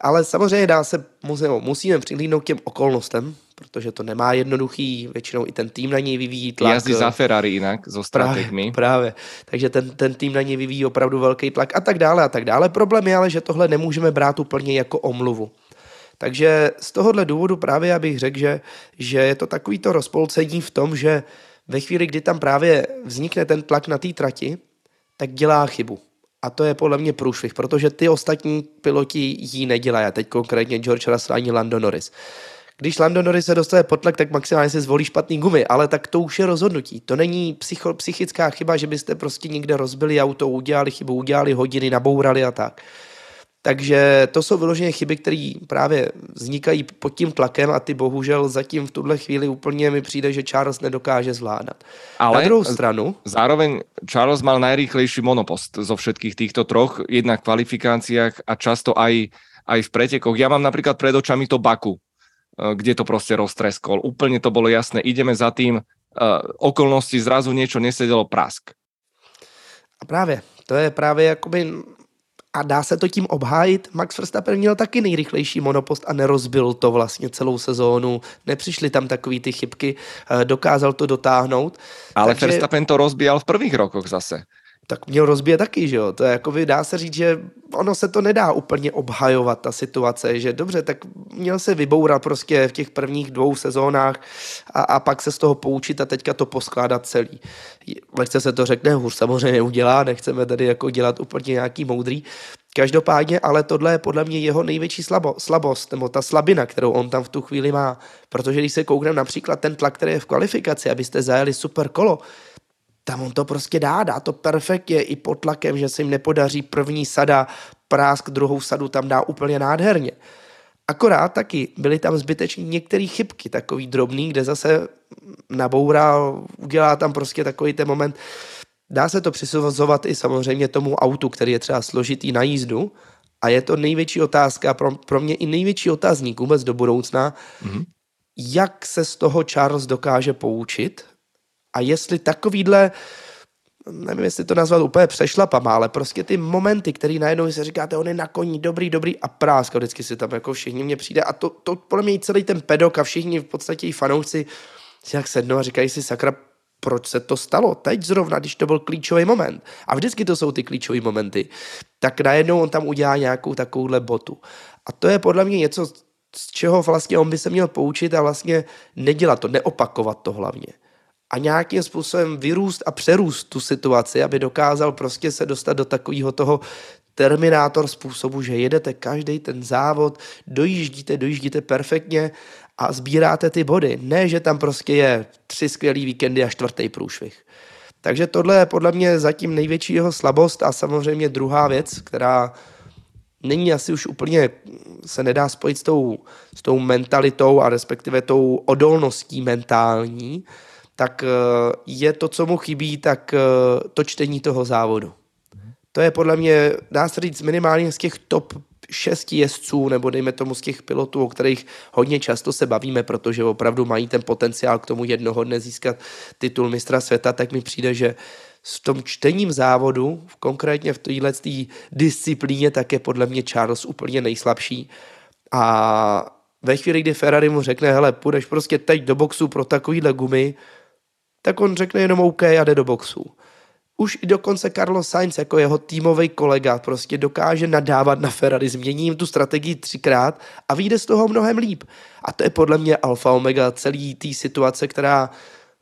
Ale samozřejmě dá se, musíme, musíme přihlídnout k těm okolnostem, protože to nemá jednoduchý, většinou i ten tým na něj vyvíjí tlak. Jazdí za Ferrari jinak, so strategmi. Právě, právě. takže ten, ten tým na něj vyvíjí opravdu velký tlak a tak dále a tak dále. Problém je ale, že tohle nemůžeme brát úplně jako omluvu. Takže z tohohle důvodu právě já bych řekl, že, že je to takový to rozpolcení v tom, že ve chvíli, kdy tam právě vznikne ten tlak na té trati, tak dělá chybu. A to je podle mě průšvih, protože ty ostatní piloti ji nedělají. A teď konkrétně George Russell ani Lando Norris. Když Lando Norris se dostane pod tlak, tak maximálně si zvolí špatný gumy, ale tak to už je rozhodnutí. To není psycho, psychická chyba, že byste prostě někde rozbili auto, udělali chybu, udělali hodiny, nabourali a tak. Takže to jsou vyloženě chyby, které právě vznikají pod tím tlakem a ty bohužel zatím v tuhle chvíli úplně mi přijde, že Charles nedokáže zvládat. Ale Na druhou stranu... Zároveň Charles mal najrýchlejší monopost zo všetkých týchto troch, jednak v kvalifikáciách a často aj, aj v pretekoch. Ja mám napríklad pred očami to Baku, eh, kde to proste roztreskol. Úplne to bolo jasné. Ideme za tým, uh, okolnosti zrazu niečo nesedelo prask. A právě, to je právě jakoby a dá se to tím obhájit. Max Verstappen měl taky nejrychlejší monopost a nerozbil to vlastně celou sezónu. Nepřišly tam takové ty chybky, eh, dokázal to dotáhnout. Ale Takže... Verstappen to rozbíjal v prvních rokoch zase tak měl rozbije taky, že jo. To je jako dá se říct, že ono se to nedá úplně obhajovat, ta situace, že dobře, tak měl se vybourat prostě v těch prvních dvou sezónách a, a pak se z toho poučit a teďka to poskládat celý. Lehce se to řekne, hůř samozřejmě udělá, nechceme tady jako dělat úplně nějaký moudrý. Každopádně, ale tohle je podle mě jeho největší slabo, slabost, nebo ta slabina, kterou on tam v tu chvíli má. Protože když se koukneme například ten tlak, který je v kvalifikaci, abyste zajeli super kolo, tam on to prostě dá, dá to perfektně i pod tlakem, že se jim nepodaří první sada, prásk druhou sadu tam dá úplně nádherně. Akorát taky byly tam zbytečně některé chybky, takový drobný, kde zase nabourá, udělá tam prostě takový ten moment. Dá se to přisuzovat i samozřejmě tomu autu, který je třeba složitý na jízdu a je to největší otázka, pro, pro mě i největší otazník vůbec do budoucna, mm-hmm. jak se z toho Charles dokáže poučit, a jestli takovýhle, nevím, jestli to nazvat úplně přešlapama, ale prostě ty momenty, které najednou se říkáte, on je na koní, dobrý, dobrý a práska, vždycky si tam jako všichni mě přijde a to, to podle mě celý ten pedok a všichni v podstatě i fanoušci si jak sednou a říkají si, sakra, proč se to stalo teď zrovna, když to byl klíčový moment. A vždycky to jsou ty klíčové momenty. Tak najednou on tam udělá nějakou takovouhle botu. A to je podle mě něco, z čeho vlastně on by se měl poučit a vlastně nedělat to, neopakovat to hlavně a nějakým způsobem vyrůst a přerůst tu situaci, aby dokázal prostě se dostat do takového toho terminátor způsobu, že jedete každý ten závod, dojíždíte, dojíždíte perfektně a sbíráte ty body. Ne, že tam prostě je tři skvělý víkendy a čtvrtý průšvih. Takže tohle je podle mě zatím největší jeho slabost a samozřejmě druhá věc, která není asi už úplně, se nedá spojit s tou, s tou mentalitou a respektive tou odolností mentální, tak eh, je to, co mu chybí, tak eh, to čtení toho závodu. To je podle mě, dá se říct, minimálně z těch top šesti jezdců, nebo dejme tomu z těch pilotů, o kterých hodně často se bavíme, protože opravdu mají ten potenciál k tomu jednoho dne získat titul mistra světa, tak mi přijde, že s tom čtením závodu, konkrétně v téhle disciplíně, tak je podle mě Charles úplně nejslabší. A ve chvíli, kdy Ferrari mu řekne, hele, půjdeš prostě teď do boxu pro takovýhle gumy, tak on řekne jenom OK a jde do boxu. Už i dokonce Carlos Sainz jako jeho týmový kolega prostě dokáže nadávat na Ferrari, změní jim tu strategii třikrát a vyjde z toho mnohem líp. A to je podle mě alfa omega celý té situace, která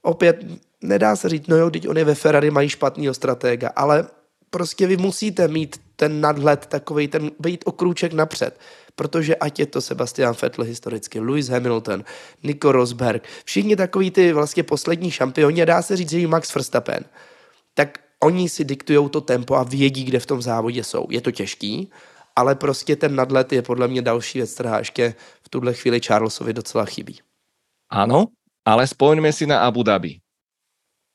opět nedá se říct, no jo, teď oni ve Ferrari mají špatného stratega, ale prostě vy musíte mít ten nadhled takový, ten být o krůček napřed. Protože ať je to Sebastian Vettel historicky, Lewis Hamilton, Nico Rosberg, všichni takový ty vlastně poslední šampioni, a dá se říct, že i Max Verstappen, tak oni si diktují to tempo a vědí, kde v tom závodě jsou. Je to těžký, ale prostě ten nadlet je podle mě další věc, která ještě v tuhle chvíli Charlesovi docela chybí. Ano, ale spojíme si na Abu Dhabi.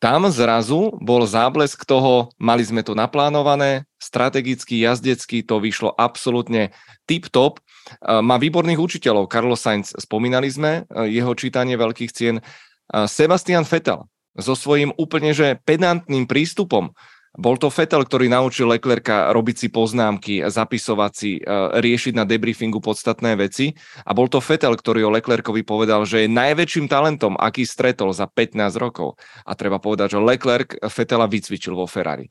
Tam zrazu bol záblesk toho, mali sme to naplánované, strategický, jazdecký, to vyšlo absolútne tip-top. Má výborných učiteľov, Carlos Sainz, spomínali sme jeho čítanie veľkých cien. Sebastian Vettel so svojím úplne že pedantným prístupom bol to Fetel, ktorý naučil Leclerca robiť si poznámky, zapisovať si, e, riešiť na debriefingu podstatné veci. A bol to Fetel, ktorý o Leclercovi povedal, že je najväčším talentom, aký stretol za 15 rokov. A treba povedať, že Leclerc Fetela vycvičil vo Ferrari.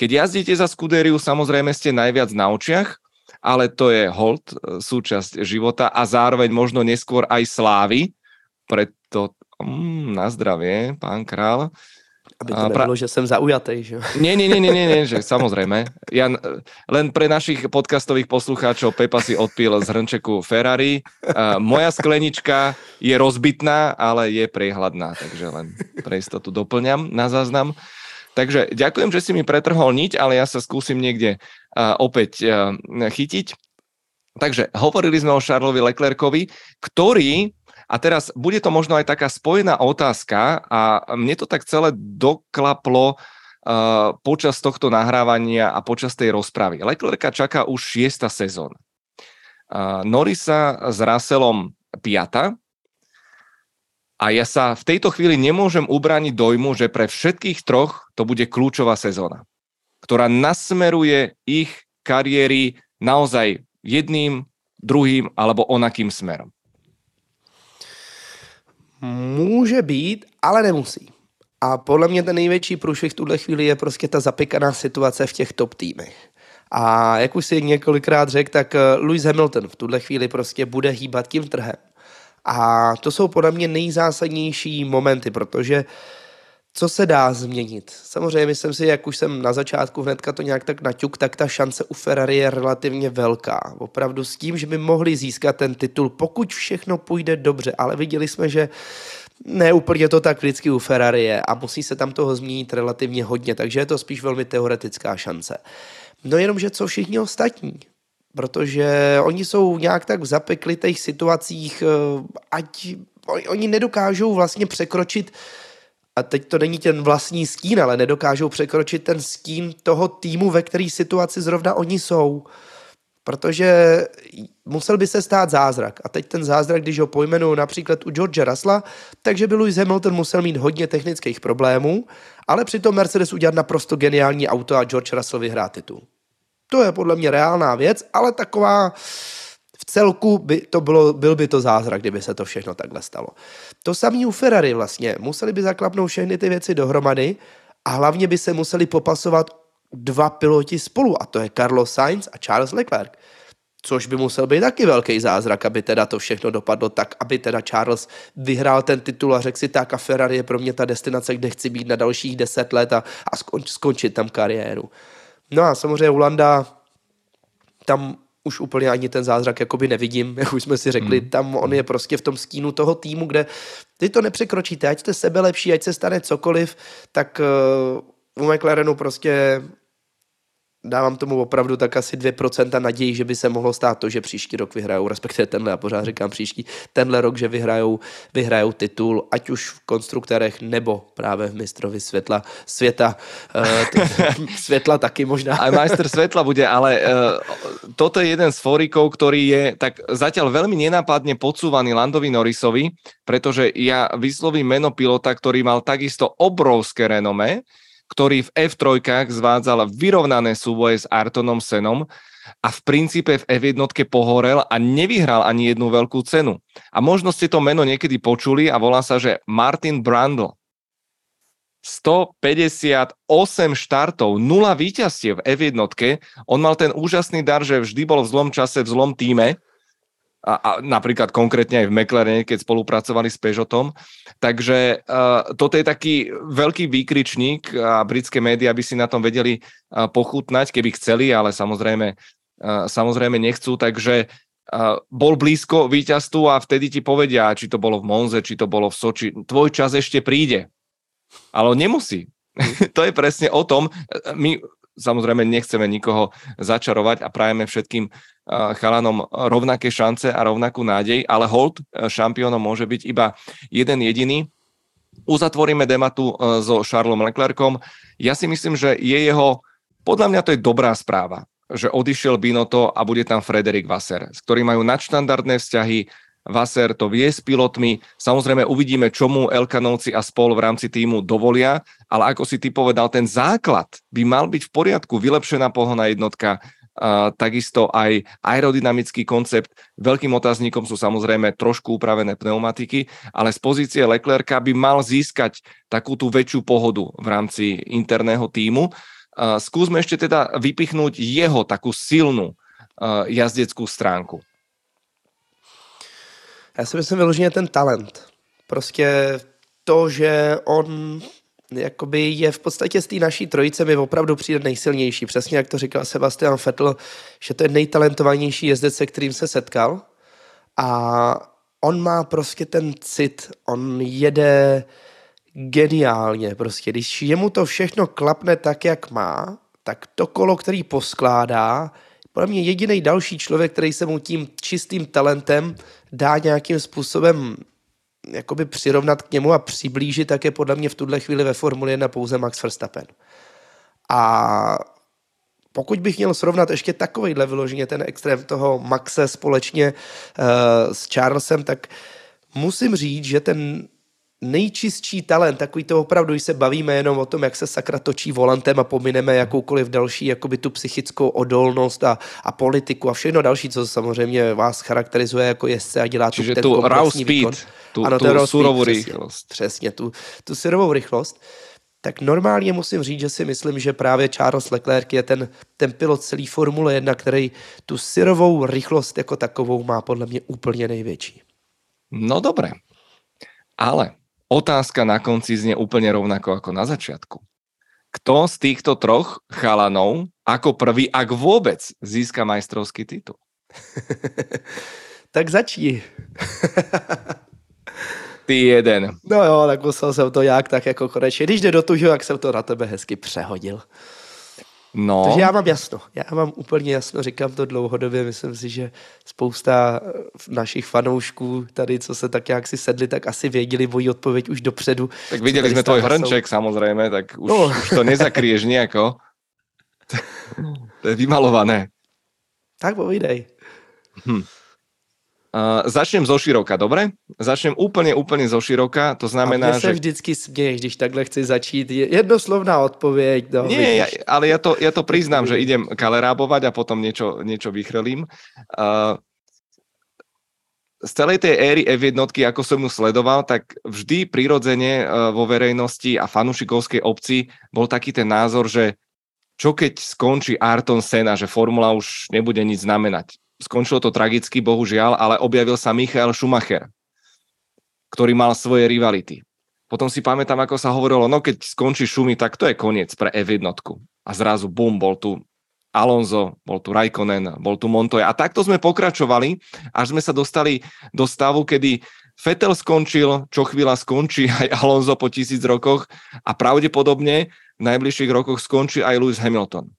Keď jazdíte za Scuderiu, samozrejme ste najviac na očiach, ale to je hold, e, súčasť života a zároveň možno neskôr aj slávy. Preto mm, na zdravie, pán král. Aby to nebylo, že jsem zaujatý, že Nie, nie, nie, nie, nie, nie že samozrejme. Ja len pre našich podcastových poslucháčov Pepa si odpil z hrnčeku Ferrari. moja sklenička je rozbitná, ale je priehľadná, takže len pre istotu doplňam na záznam. Takže ďakujem, že si mi pretrhol niť, ale ja sa skúsim niekde opäť chytiť. Takže hovorili sme o Charlesovi Leclercovi, ktorý a teraz bude to možno aj taká spojená otázka a mne to tak celé doklaplo uh, počas tohto nahrávania a počas tej rozpravy. Leclerca čaká už šiesta sezóna. Uh, Norisa s Russellom piata a ja sa v tejto chvíli nemôžem ubrániť dojmu, že pre všetkých troch to bude kľúčová sezóna, ktorá nasmeruje ich kariéry naozaj jedným, druhým alebo onakým smerom. Může být, ale nemusí. A podle mě ten největší průšvih v tuhle chvíli je prostě ta zapekaná situace v těch top týmech. A jak už si několikrát řekl, tak eh, Lewis Hamilton v tuhle chvíli prostě bude hýbat tím trhem. A to jsou podle mě nejzásadnější momenty, protože uh, co se dá změnit? Samozřejmě myslím si, jak už jsem na začátku hnedka to nějak tak naťuk, tak ta šance u Ferrari je relativně velká. Opravdu s tím, že by mohli získat ten titul, pokud všechno půjde dobře, ale viděli jsme, že ne úplně to tak vždycky u Ferrari je a musí se tam toho změnit relativně hodně, takže je to spíš velmi teoretická šance. No jenom, že co všichni ostatní? Protože oni jsou nějak tak v zapeklitých situacích, eh, ať oni nedokážou vlastně překročit a teď to není ten vlastní stín, ale nedokážou překročit ten stín toho týmu, ve který situaci zrovna oni jsou. Protože musel by se stát zázrak. A teď ten zázrak, když ho pojmenuju například u George Rasla, takže by Lewis Hamilton musel mít hodně technických problémů, ale přitom Mercedes udělat naprosto geniální auto a George Russell vyhrát titul. To je podle mě reálná věc, ale taková celku by to bylo, byl by to zázrak, kdyby se to všechno takhle stalo. To samý u Ferrari vlastně. Museli by zaklapnout všechny ty věci dohromady a hlavně by se museli popasovat dva piloti spolu a to je Carlos Sainz a Charles Leclerc. Což by musel být taky velký zázrak, aby teda to všechno dopadlo tak, aby teda Charles vyhrál ten titul a řekl si tak a Ferrari je pro mě ta destinace, kde chci být na dalších deset let a, a skonč, skončit tam kariéru. No a samozřejmě Ulanda tam už úplně ani ten zázrak jakoby nevidím, jak už jsme si řekli, hmm. tam on je prostě v tom stínu toho týmu, kde ty to nepřekročíte, ať jste sebe lepší, ať se stane cokoliv, tak uh, u McLarenu prostě dávám tomu opravdu tak asi 2% naději, že by se mohlo stát to, že příští rok vyhrajou, respektive tenhle, já pořád říkám příští, tenhle rok, že vyhrajou, vyhrajou titul, ať už v konstruktérech nebo právě v mistrovi světla, světa, uh, světla taky možná. A majster světla bude, ale uh, toto je jeden z fórikov, ktorý je tak zatiaľ veľmi nenápadne podsúvaný Landovi Norrisovi, pretože ja vyslovím meno pilota, ktorý mal takisto obrovské renome, ktorý v F3 zvádzal vyrovnané súboje s Artonom Senom a v princípe v F1 pohorel a nevyhral ani jednu veľkú cenu. A možno ste to meno niekedy počuli a volá sa, že Martin Brundle. 158 štartov, 0 víťazstiev v F1. On mal ten úžasný dar, že vždy bol v zlom čase, v zlom týme a, a napríklad konkrétne aj v McLarene, keď spolupracovali s Peugeotom. Takže uh, toto je taký veľký výkričník a britské médiá by si na tom vedeli uh, pochutnať, keby chceli, ale samozrejme, uh, samozrejme nechcú. Takže bol blízko víťazstvu a vtedy ti povedia, či to bolo v Monze, či to bolo v Soči, tvoj čas ešte príde. Ale nemusí. to je presne o tom. My samozrejme nechceme nikoho začarovať a prajeme všetkým chalanom rovnaké šance a rovnakú nádej, ale hold šampiónom môže byť iba jeden jediný. Uzatvoríme dematu so Charlesom Leclercom. Ja si myslím, že je jeho, podľa mňa to je dobrá správa že odišiel Binoto a bude tam Frederik Vasser, s ktorým majú nadštandardné vzťahy. Vasser to vie s pilotmi. Samozrejme uvidíme, čomu Elkanovci a spol v rámci týmu dovolia, ale ako si ty povedal, ten základ by mal byť v poriadku, vylepšená pohona jednotka, Uh, takisto aj aerodynamický koncept. Veľkým otáznikom sú samozrejme trošku upravené pneumatiky, ale z pozície Leclerca by mal získať takú tú väčšiu pohodu v rámci interného týmu. Skúsme ešte teda vypichnúť jeho takú silnú jazdeckú stránku. Já si myslím vyloženě ten talent. Prostě to, že on jakoby je v podstatě z té naší trojice mi opravdu přijde nejsilnější. Přesně jak to říkal Sebastian Vettel, že to je nejtalentovanější jezdec, se kterým se setkal. A on má prostě ten cit, on jede geniálně. Prostě, když jemu to všechno klapne tak, jak má, tak to kolo, který poskládá, podle mě jediný další člověk, který se mu tím čistým talentem dá nějakým způsobem jakoby přirovnat k němu a přiblížit, tak je podle mě v tuhle chvíli ve Formuli 1 pouze Max Verstappen. A pokud bych měl srovnat ještě takovýhle vyloženě ten extrém toho Maxe společně uh, s Charlesem, tak musím říct, že ten nejčistší talent, takový to opravdu, když se bavíme jenom o tom, jak se sakra točí volantem a pomineme jakoukoliv další jakoby tu psychickou odolnost a, a politiku a všechno další, co samozřejmě vás charakterizuje jako jezdce a dělá Čiže tu, ten raw speed, výkon. tu, ano, tu surovou rychlost. Přesně, tu, tu surovou rychlost. Tak normálně musím říct, že si myslím, že právě Charles Leclerc je ten, ten pilot celý Formule 1, který tu syrovou rychlost jako takovou má podle mě úplně největší. No dobré, ale otázka na konci znie úplne rovnako ako na začiatku. Kto z týchto troch chalanov ako prvý, ak vôbec, získa majstrovský titul? tak začni. Ty jeden. No jo, tak musel jsem to nějak tak jako konečně. Když jde do tužu, jak jsem to na tebe hezky přehodil. No. Takže já mám jasno. Já mám úplně jasno, říkám to dlouhodobě. Myslím si, že spousta eh, našich fanoušků tady, co se tak nějak si sedli, tak asi věděli moji odpověď už dopředu. Tak viděli jsme tvoj hrnček jsou... samozřejmě, tak už, no. už to nezakryješ nejako. to je vymalované. Tak povídej. Hm. Uh, začnem zo široka, dobre? Začnem úplně, úplně zo široka, to znamená, že... se vždycky směješ, když takhle chci začít. Jednoslovná odpověď. No, Nie, ja, ale ja to, ja to priznám, že idem kalerábovať a potom niečo, niečo vychrelím. Uh, z celej tej éry F1, ako som ju sledoval, tak vždy prirodzene uh, vo verejnosti a fanušikovskej obci bol taký ten názor, že čo keď skončí Arton Sena, že formula už nebude nič znamenať Skončilo to tragicky, bohužiaľ, ale objavil sa Michael Schumacher, ktorý mal svoje rivality. Potom si pamätám, ako sa hovorilo, no keď skončí Šumi, tak to je koniec pre F1. A zrazu bum, bol tu Alonso, bol tu Raikkonen, bol tu Montoya. A takto sme pokračovali, až sme sa dostali do stavu, kedy Vettel skončil, čo chvíľa skončí aj Alonso po tisíc rokoch a pravdepodobne v najbližších rokoch skončí aj Lewis Hamilton.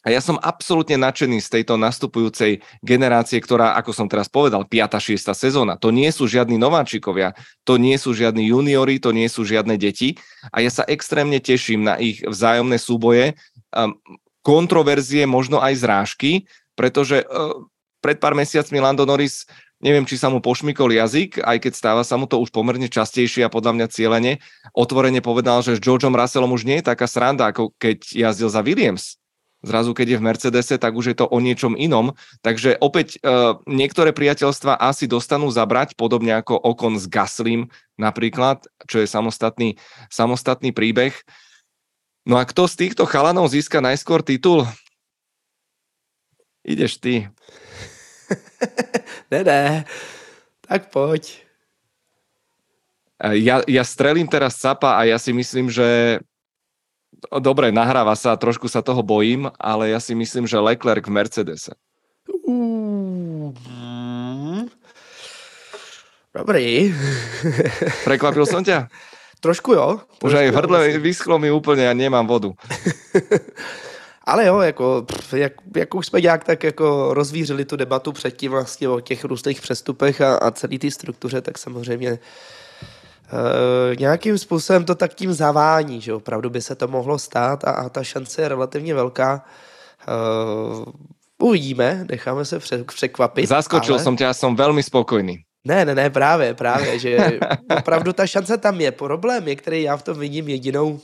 A ja som absolútne nadšený z tejto nastupujúcej generácie, ktorá, ako som teraz povedal, 5. 6. sezóna. To nie sú žiadni nováčikovia, to nie sú žiadni juniori, to nie sú žiadne deti. A ja sa extrémne teším na ich vzájomné súboje, um, kontroverzie, možno aj zrážky, pretože uh, pred pár mesiacmi Lando Norris neviem, či sa mu pošmykol jazyk, aj keď stáva sa mu to už pomerne častejšie a podľa mňa cieľene, otvorene povedal, že s Georgeom Russellom už nie je taká sranda, ako keď jazdil za Williams Zrazu, keď je v Mercedese, tak už je to o niečom inom. Takže opäť e, niektoré priateľstva asi dostanú zabrať, podobne ako Okon s Gaslim napríklad, čo je samostatný, samostatný príbeh. No a kto z týchto chalanov získa najskôr titul? Ideš ty. ne, ne. Tak poď. Ja, ja strelím teraz capa a ja si myslím, že dobre, nahráva sa, trošku sa toho bojím, ale ja si myslím, že Leclerc v Mercedese. Dobrý. Prekvapil som ťa? Trošku jo. Už aj v hrdle vyschlo mi úplně a nemám vodu. Ale jo, jako, jak, jak už jsme nějak tak jako rozvířili tu debatu předtím vlastně o těch různých přestupech a, a celý té struktuře, tak samozřejmě Uh, nějakým způsobem to tak tím zavání, že opravdu by se to mohlo stát a, a ta šance je relativně velká. Uh, uvidíme, necháme se překvapit. Zaskočil ale... jsem tě, já jsem velmi spokojný. Ne, ne, ne, právě, právě, že opravdu ta šance tam je. Problém je, který já v tom vidím jedinou,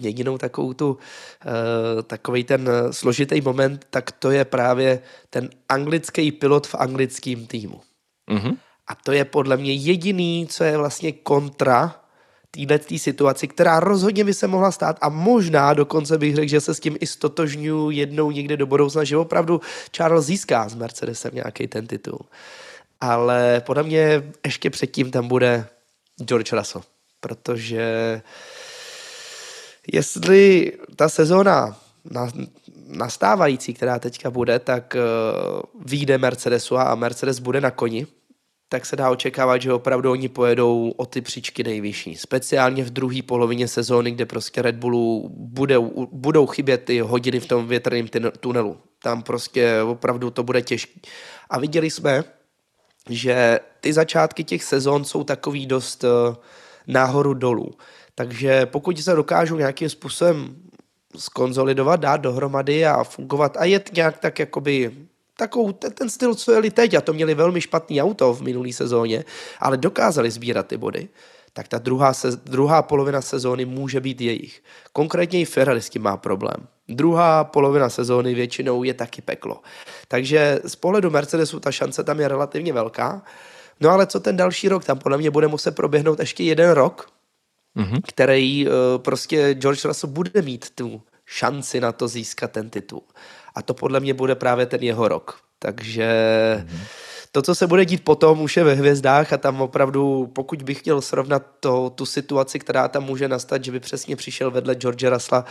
jedinou takovou tu, uh, takový ten složitý moment, tak to je právě ten anglický pilot v anglickém týmu. Mm-hmm. A to je podle mě jediný, co je vlastně kontra téhle situaci, která rozhodně by se mohla stát a možná dokonce bych řekl, že se s tím i stotožňuji jednou někde do budoucna, že opravdu Charles získá s Mercedesem nějaký ten titul. Ale podle mě ještě předtím tam bude George Russell, protože jestli ta sezóna nastávající, která teďka bude, tak uh, vyjde Mercedesu a Mercedes bude na koni, tak se dá očekávat, že opravdu oni pojedou o ty příčky nejvyšší. Speciálně v druhé polovině sezóny, kde prostě Red Bullu budou, budou chybět ty hodiny v tom větrném tunelu. Tam prostě opravdu to bude těžké. A viděli jsme, že ty začátky těch sezon jsou takový dost uh, náhoru dolů. Takže pokud se dokážou nějakým způsobem skonzolidovat, dát dohromady a fungovat a jet nějak tak jakoby takovou, ten, ten styl, co jeli teď, a to měli velmi špatný auto v minulé sezóně, ale dokázali sbírat ty body, tak ta druhá, se, druhá polovina sezóny může být jejich. Konkrétně i Ferrari s tím má problém. Druhá polovina sezóny většinou je taky peklo. Takže z pohledu Mercedesu ta šance tam je relativně velká. No ale co ten další rok? Tam podle mě bude muset proběhnout ještě jeden rok, mm-hmm. který uh, prostě George Russell bude mít tu šanci na to získat ten titul. A to podle mě bude právě ten jeho rok. Takže mm-hmm. to, co se bude dít potom, už je ve hvězdách a tam opravdu, pokud bych chtěl srovnat to, tu situaci, která tam může nastat, že by přesně přišel vedle George Russella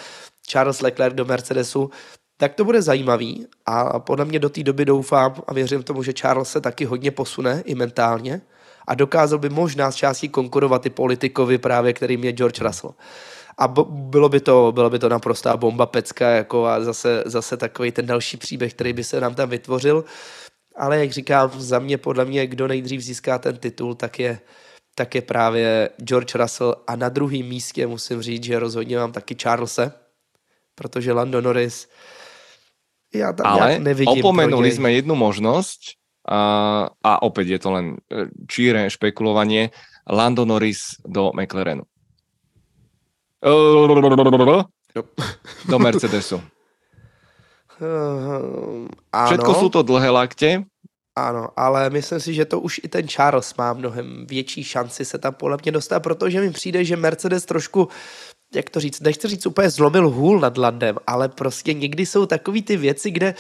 Charles Leclerc do Mercedesu, tak to bude zajímavý a podle mě do té doby doufám a věřím tomu, že Charles se taky hodně posune i mentálně a dokázal by možná z částí konkurovat i politikovi právě, kterým je George Russell a bylo by to, bylo by to naprostá bomba pecka jako a zase, zase takový ten další příběh, který by se nám tam vytvořil. Ale jak říkám, za mě podle mě, kdo nejdřív získá ten titul, tak je, tak je právě George Russell a na druhém místě musím říct, že rozhodně mám taky Charlesa, protože Lando Norris já tam Ale nevidím opomenuli jsme jednu možnost a, a opět je to len e, číre špekulovanie Lando Norris do McLarenu. Do Mercedesu. Ano. Všetko jsou to dlhé lakte. Ano, ale myslím si, že to už i ten Charles má mnohem větší šanci se tam podle mě dostat, protože mi přijde, že Mercedes trošku jak to říct, nechci říct úplně zlomil hůl nad Landem, ale prostě někdy jsou takový ty věci, kde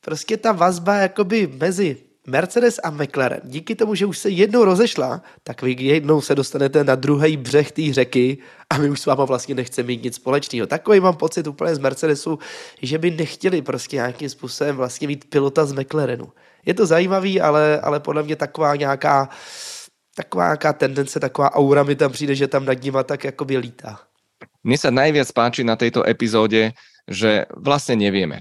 prostě ta vazba jakoby mezi Mercedes a McLaren, díky tomu, že už se jednou rozešla, tak vy jednou se dostanete na druhý břeh té řeky a my už s váma vlastně nechceme mít nic společného. Takový mám pocit úplně z Mercedesu, že by nechtěli prostě nějakým způsobem vlastně mít pilota z McLarenu. Je to zajímavý, ale, ale podle mě taková nějaká taková nějaká tendence, taková aura mi tam přijde, že tam nad nima tak jakoby lítá. Mně se najviac páči na této epizóde, že vlastně nevíme.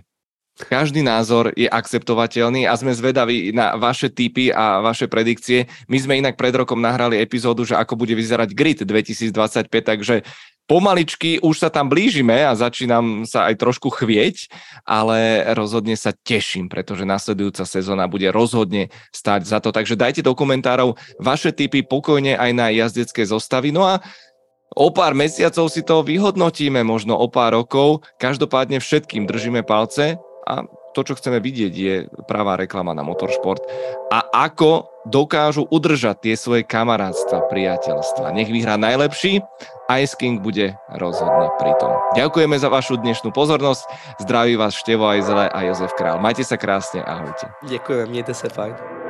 Každý názor je akceptovateľný a sme zvedaví na vaše tipy a vaše predikcie. My sme inak pred rokom nahrali epizódu, že ako bude vyzerať grid 2025, takže pomaličky už sa tam blížime a začínam sa aj trošku chvieť, ale rozhodne sa teším, pretože nasledujúca sezóna bude rozhodne stať za to. Takže dajte do komentárov vaše tipy pokojne aj na jazdecké zostavy. No a O pár mesiacov si to vyhodnotíme, možno o pár rokov. Každopádne všetkým držíme palce a to, čo chceme vidieť, je pravá reklama na motorsport a ako dokážu udržať tie svoje kamarátstva, priateľstva. Nech vyhrá najlepší, Ice King bude rozhodne pri tom. Ďakujeme za vašu dnešnú pozornosť. Zdraví vás Števo Ajzele a Jozef Král. Majte sa krásne, ahojte. Ďakujem, mějte se fajn.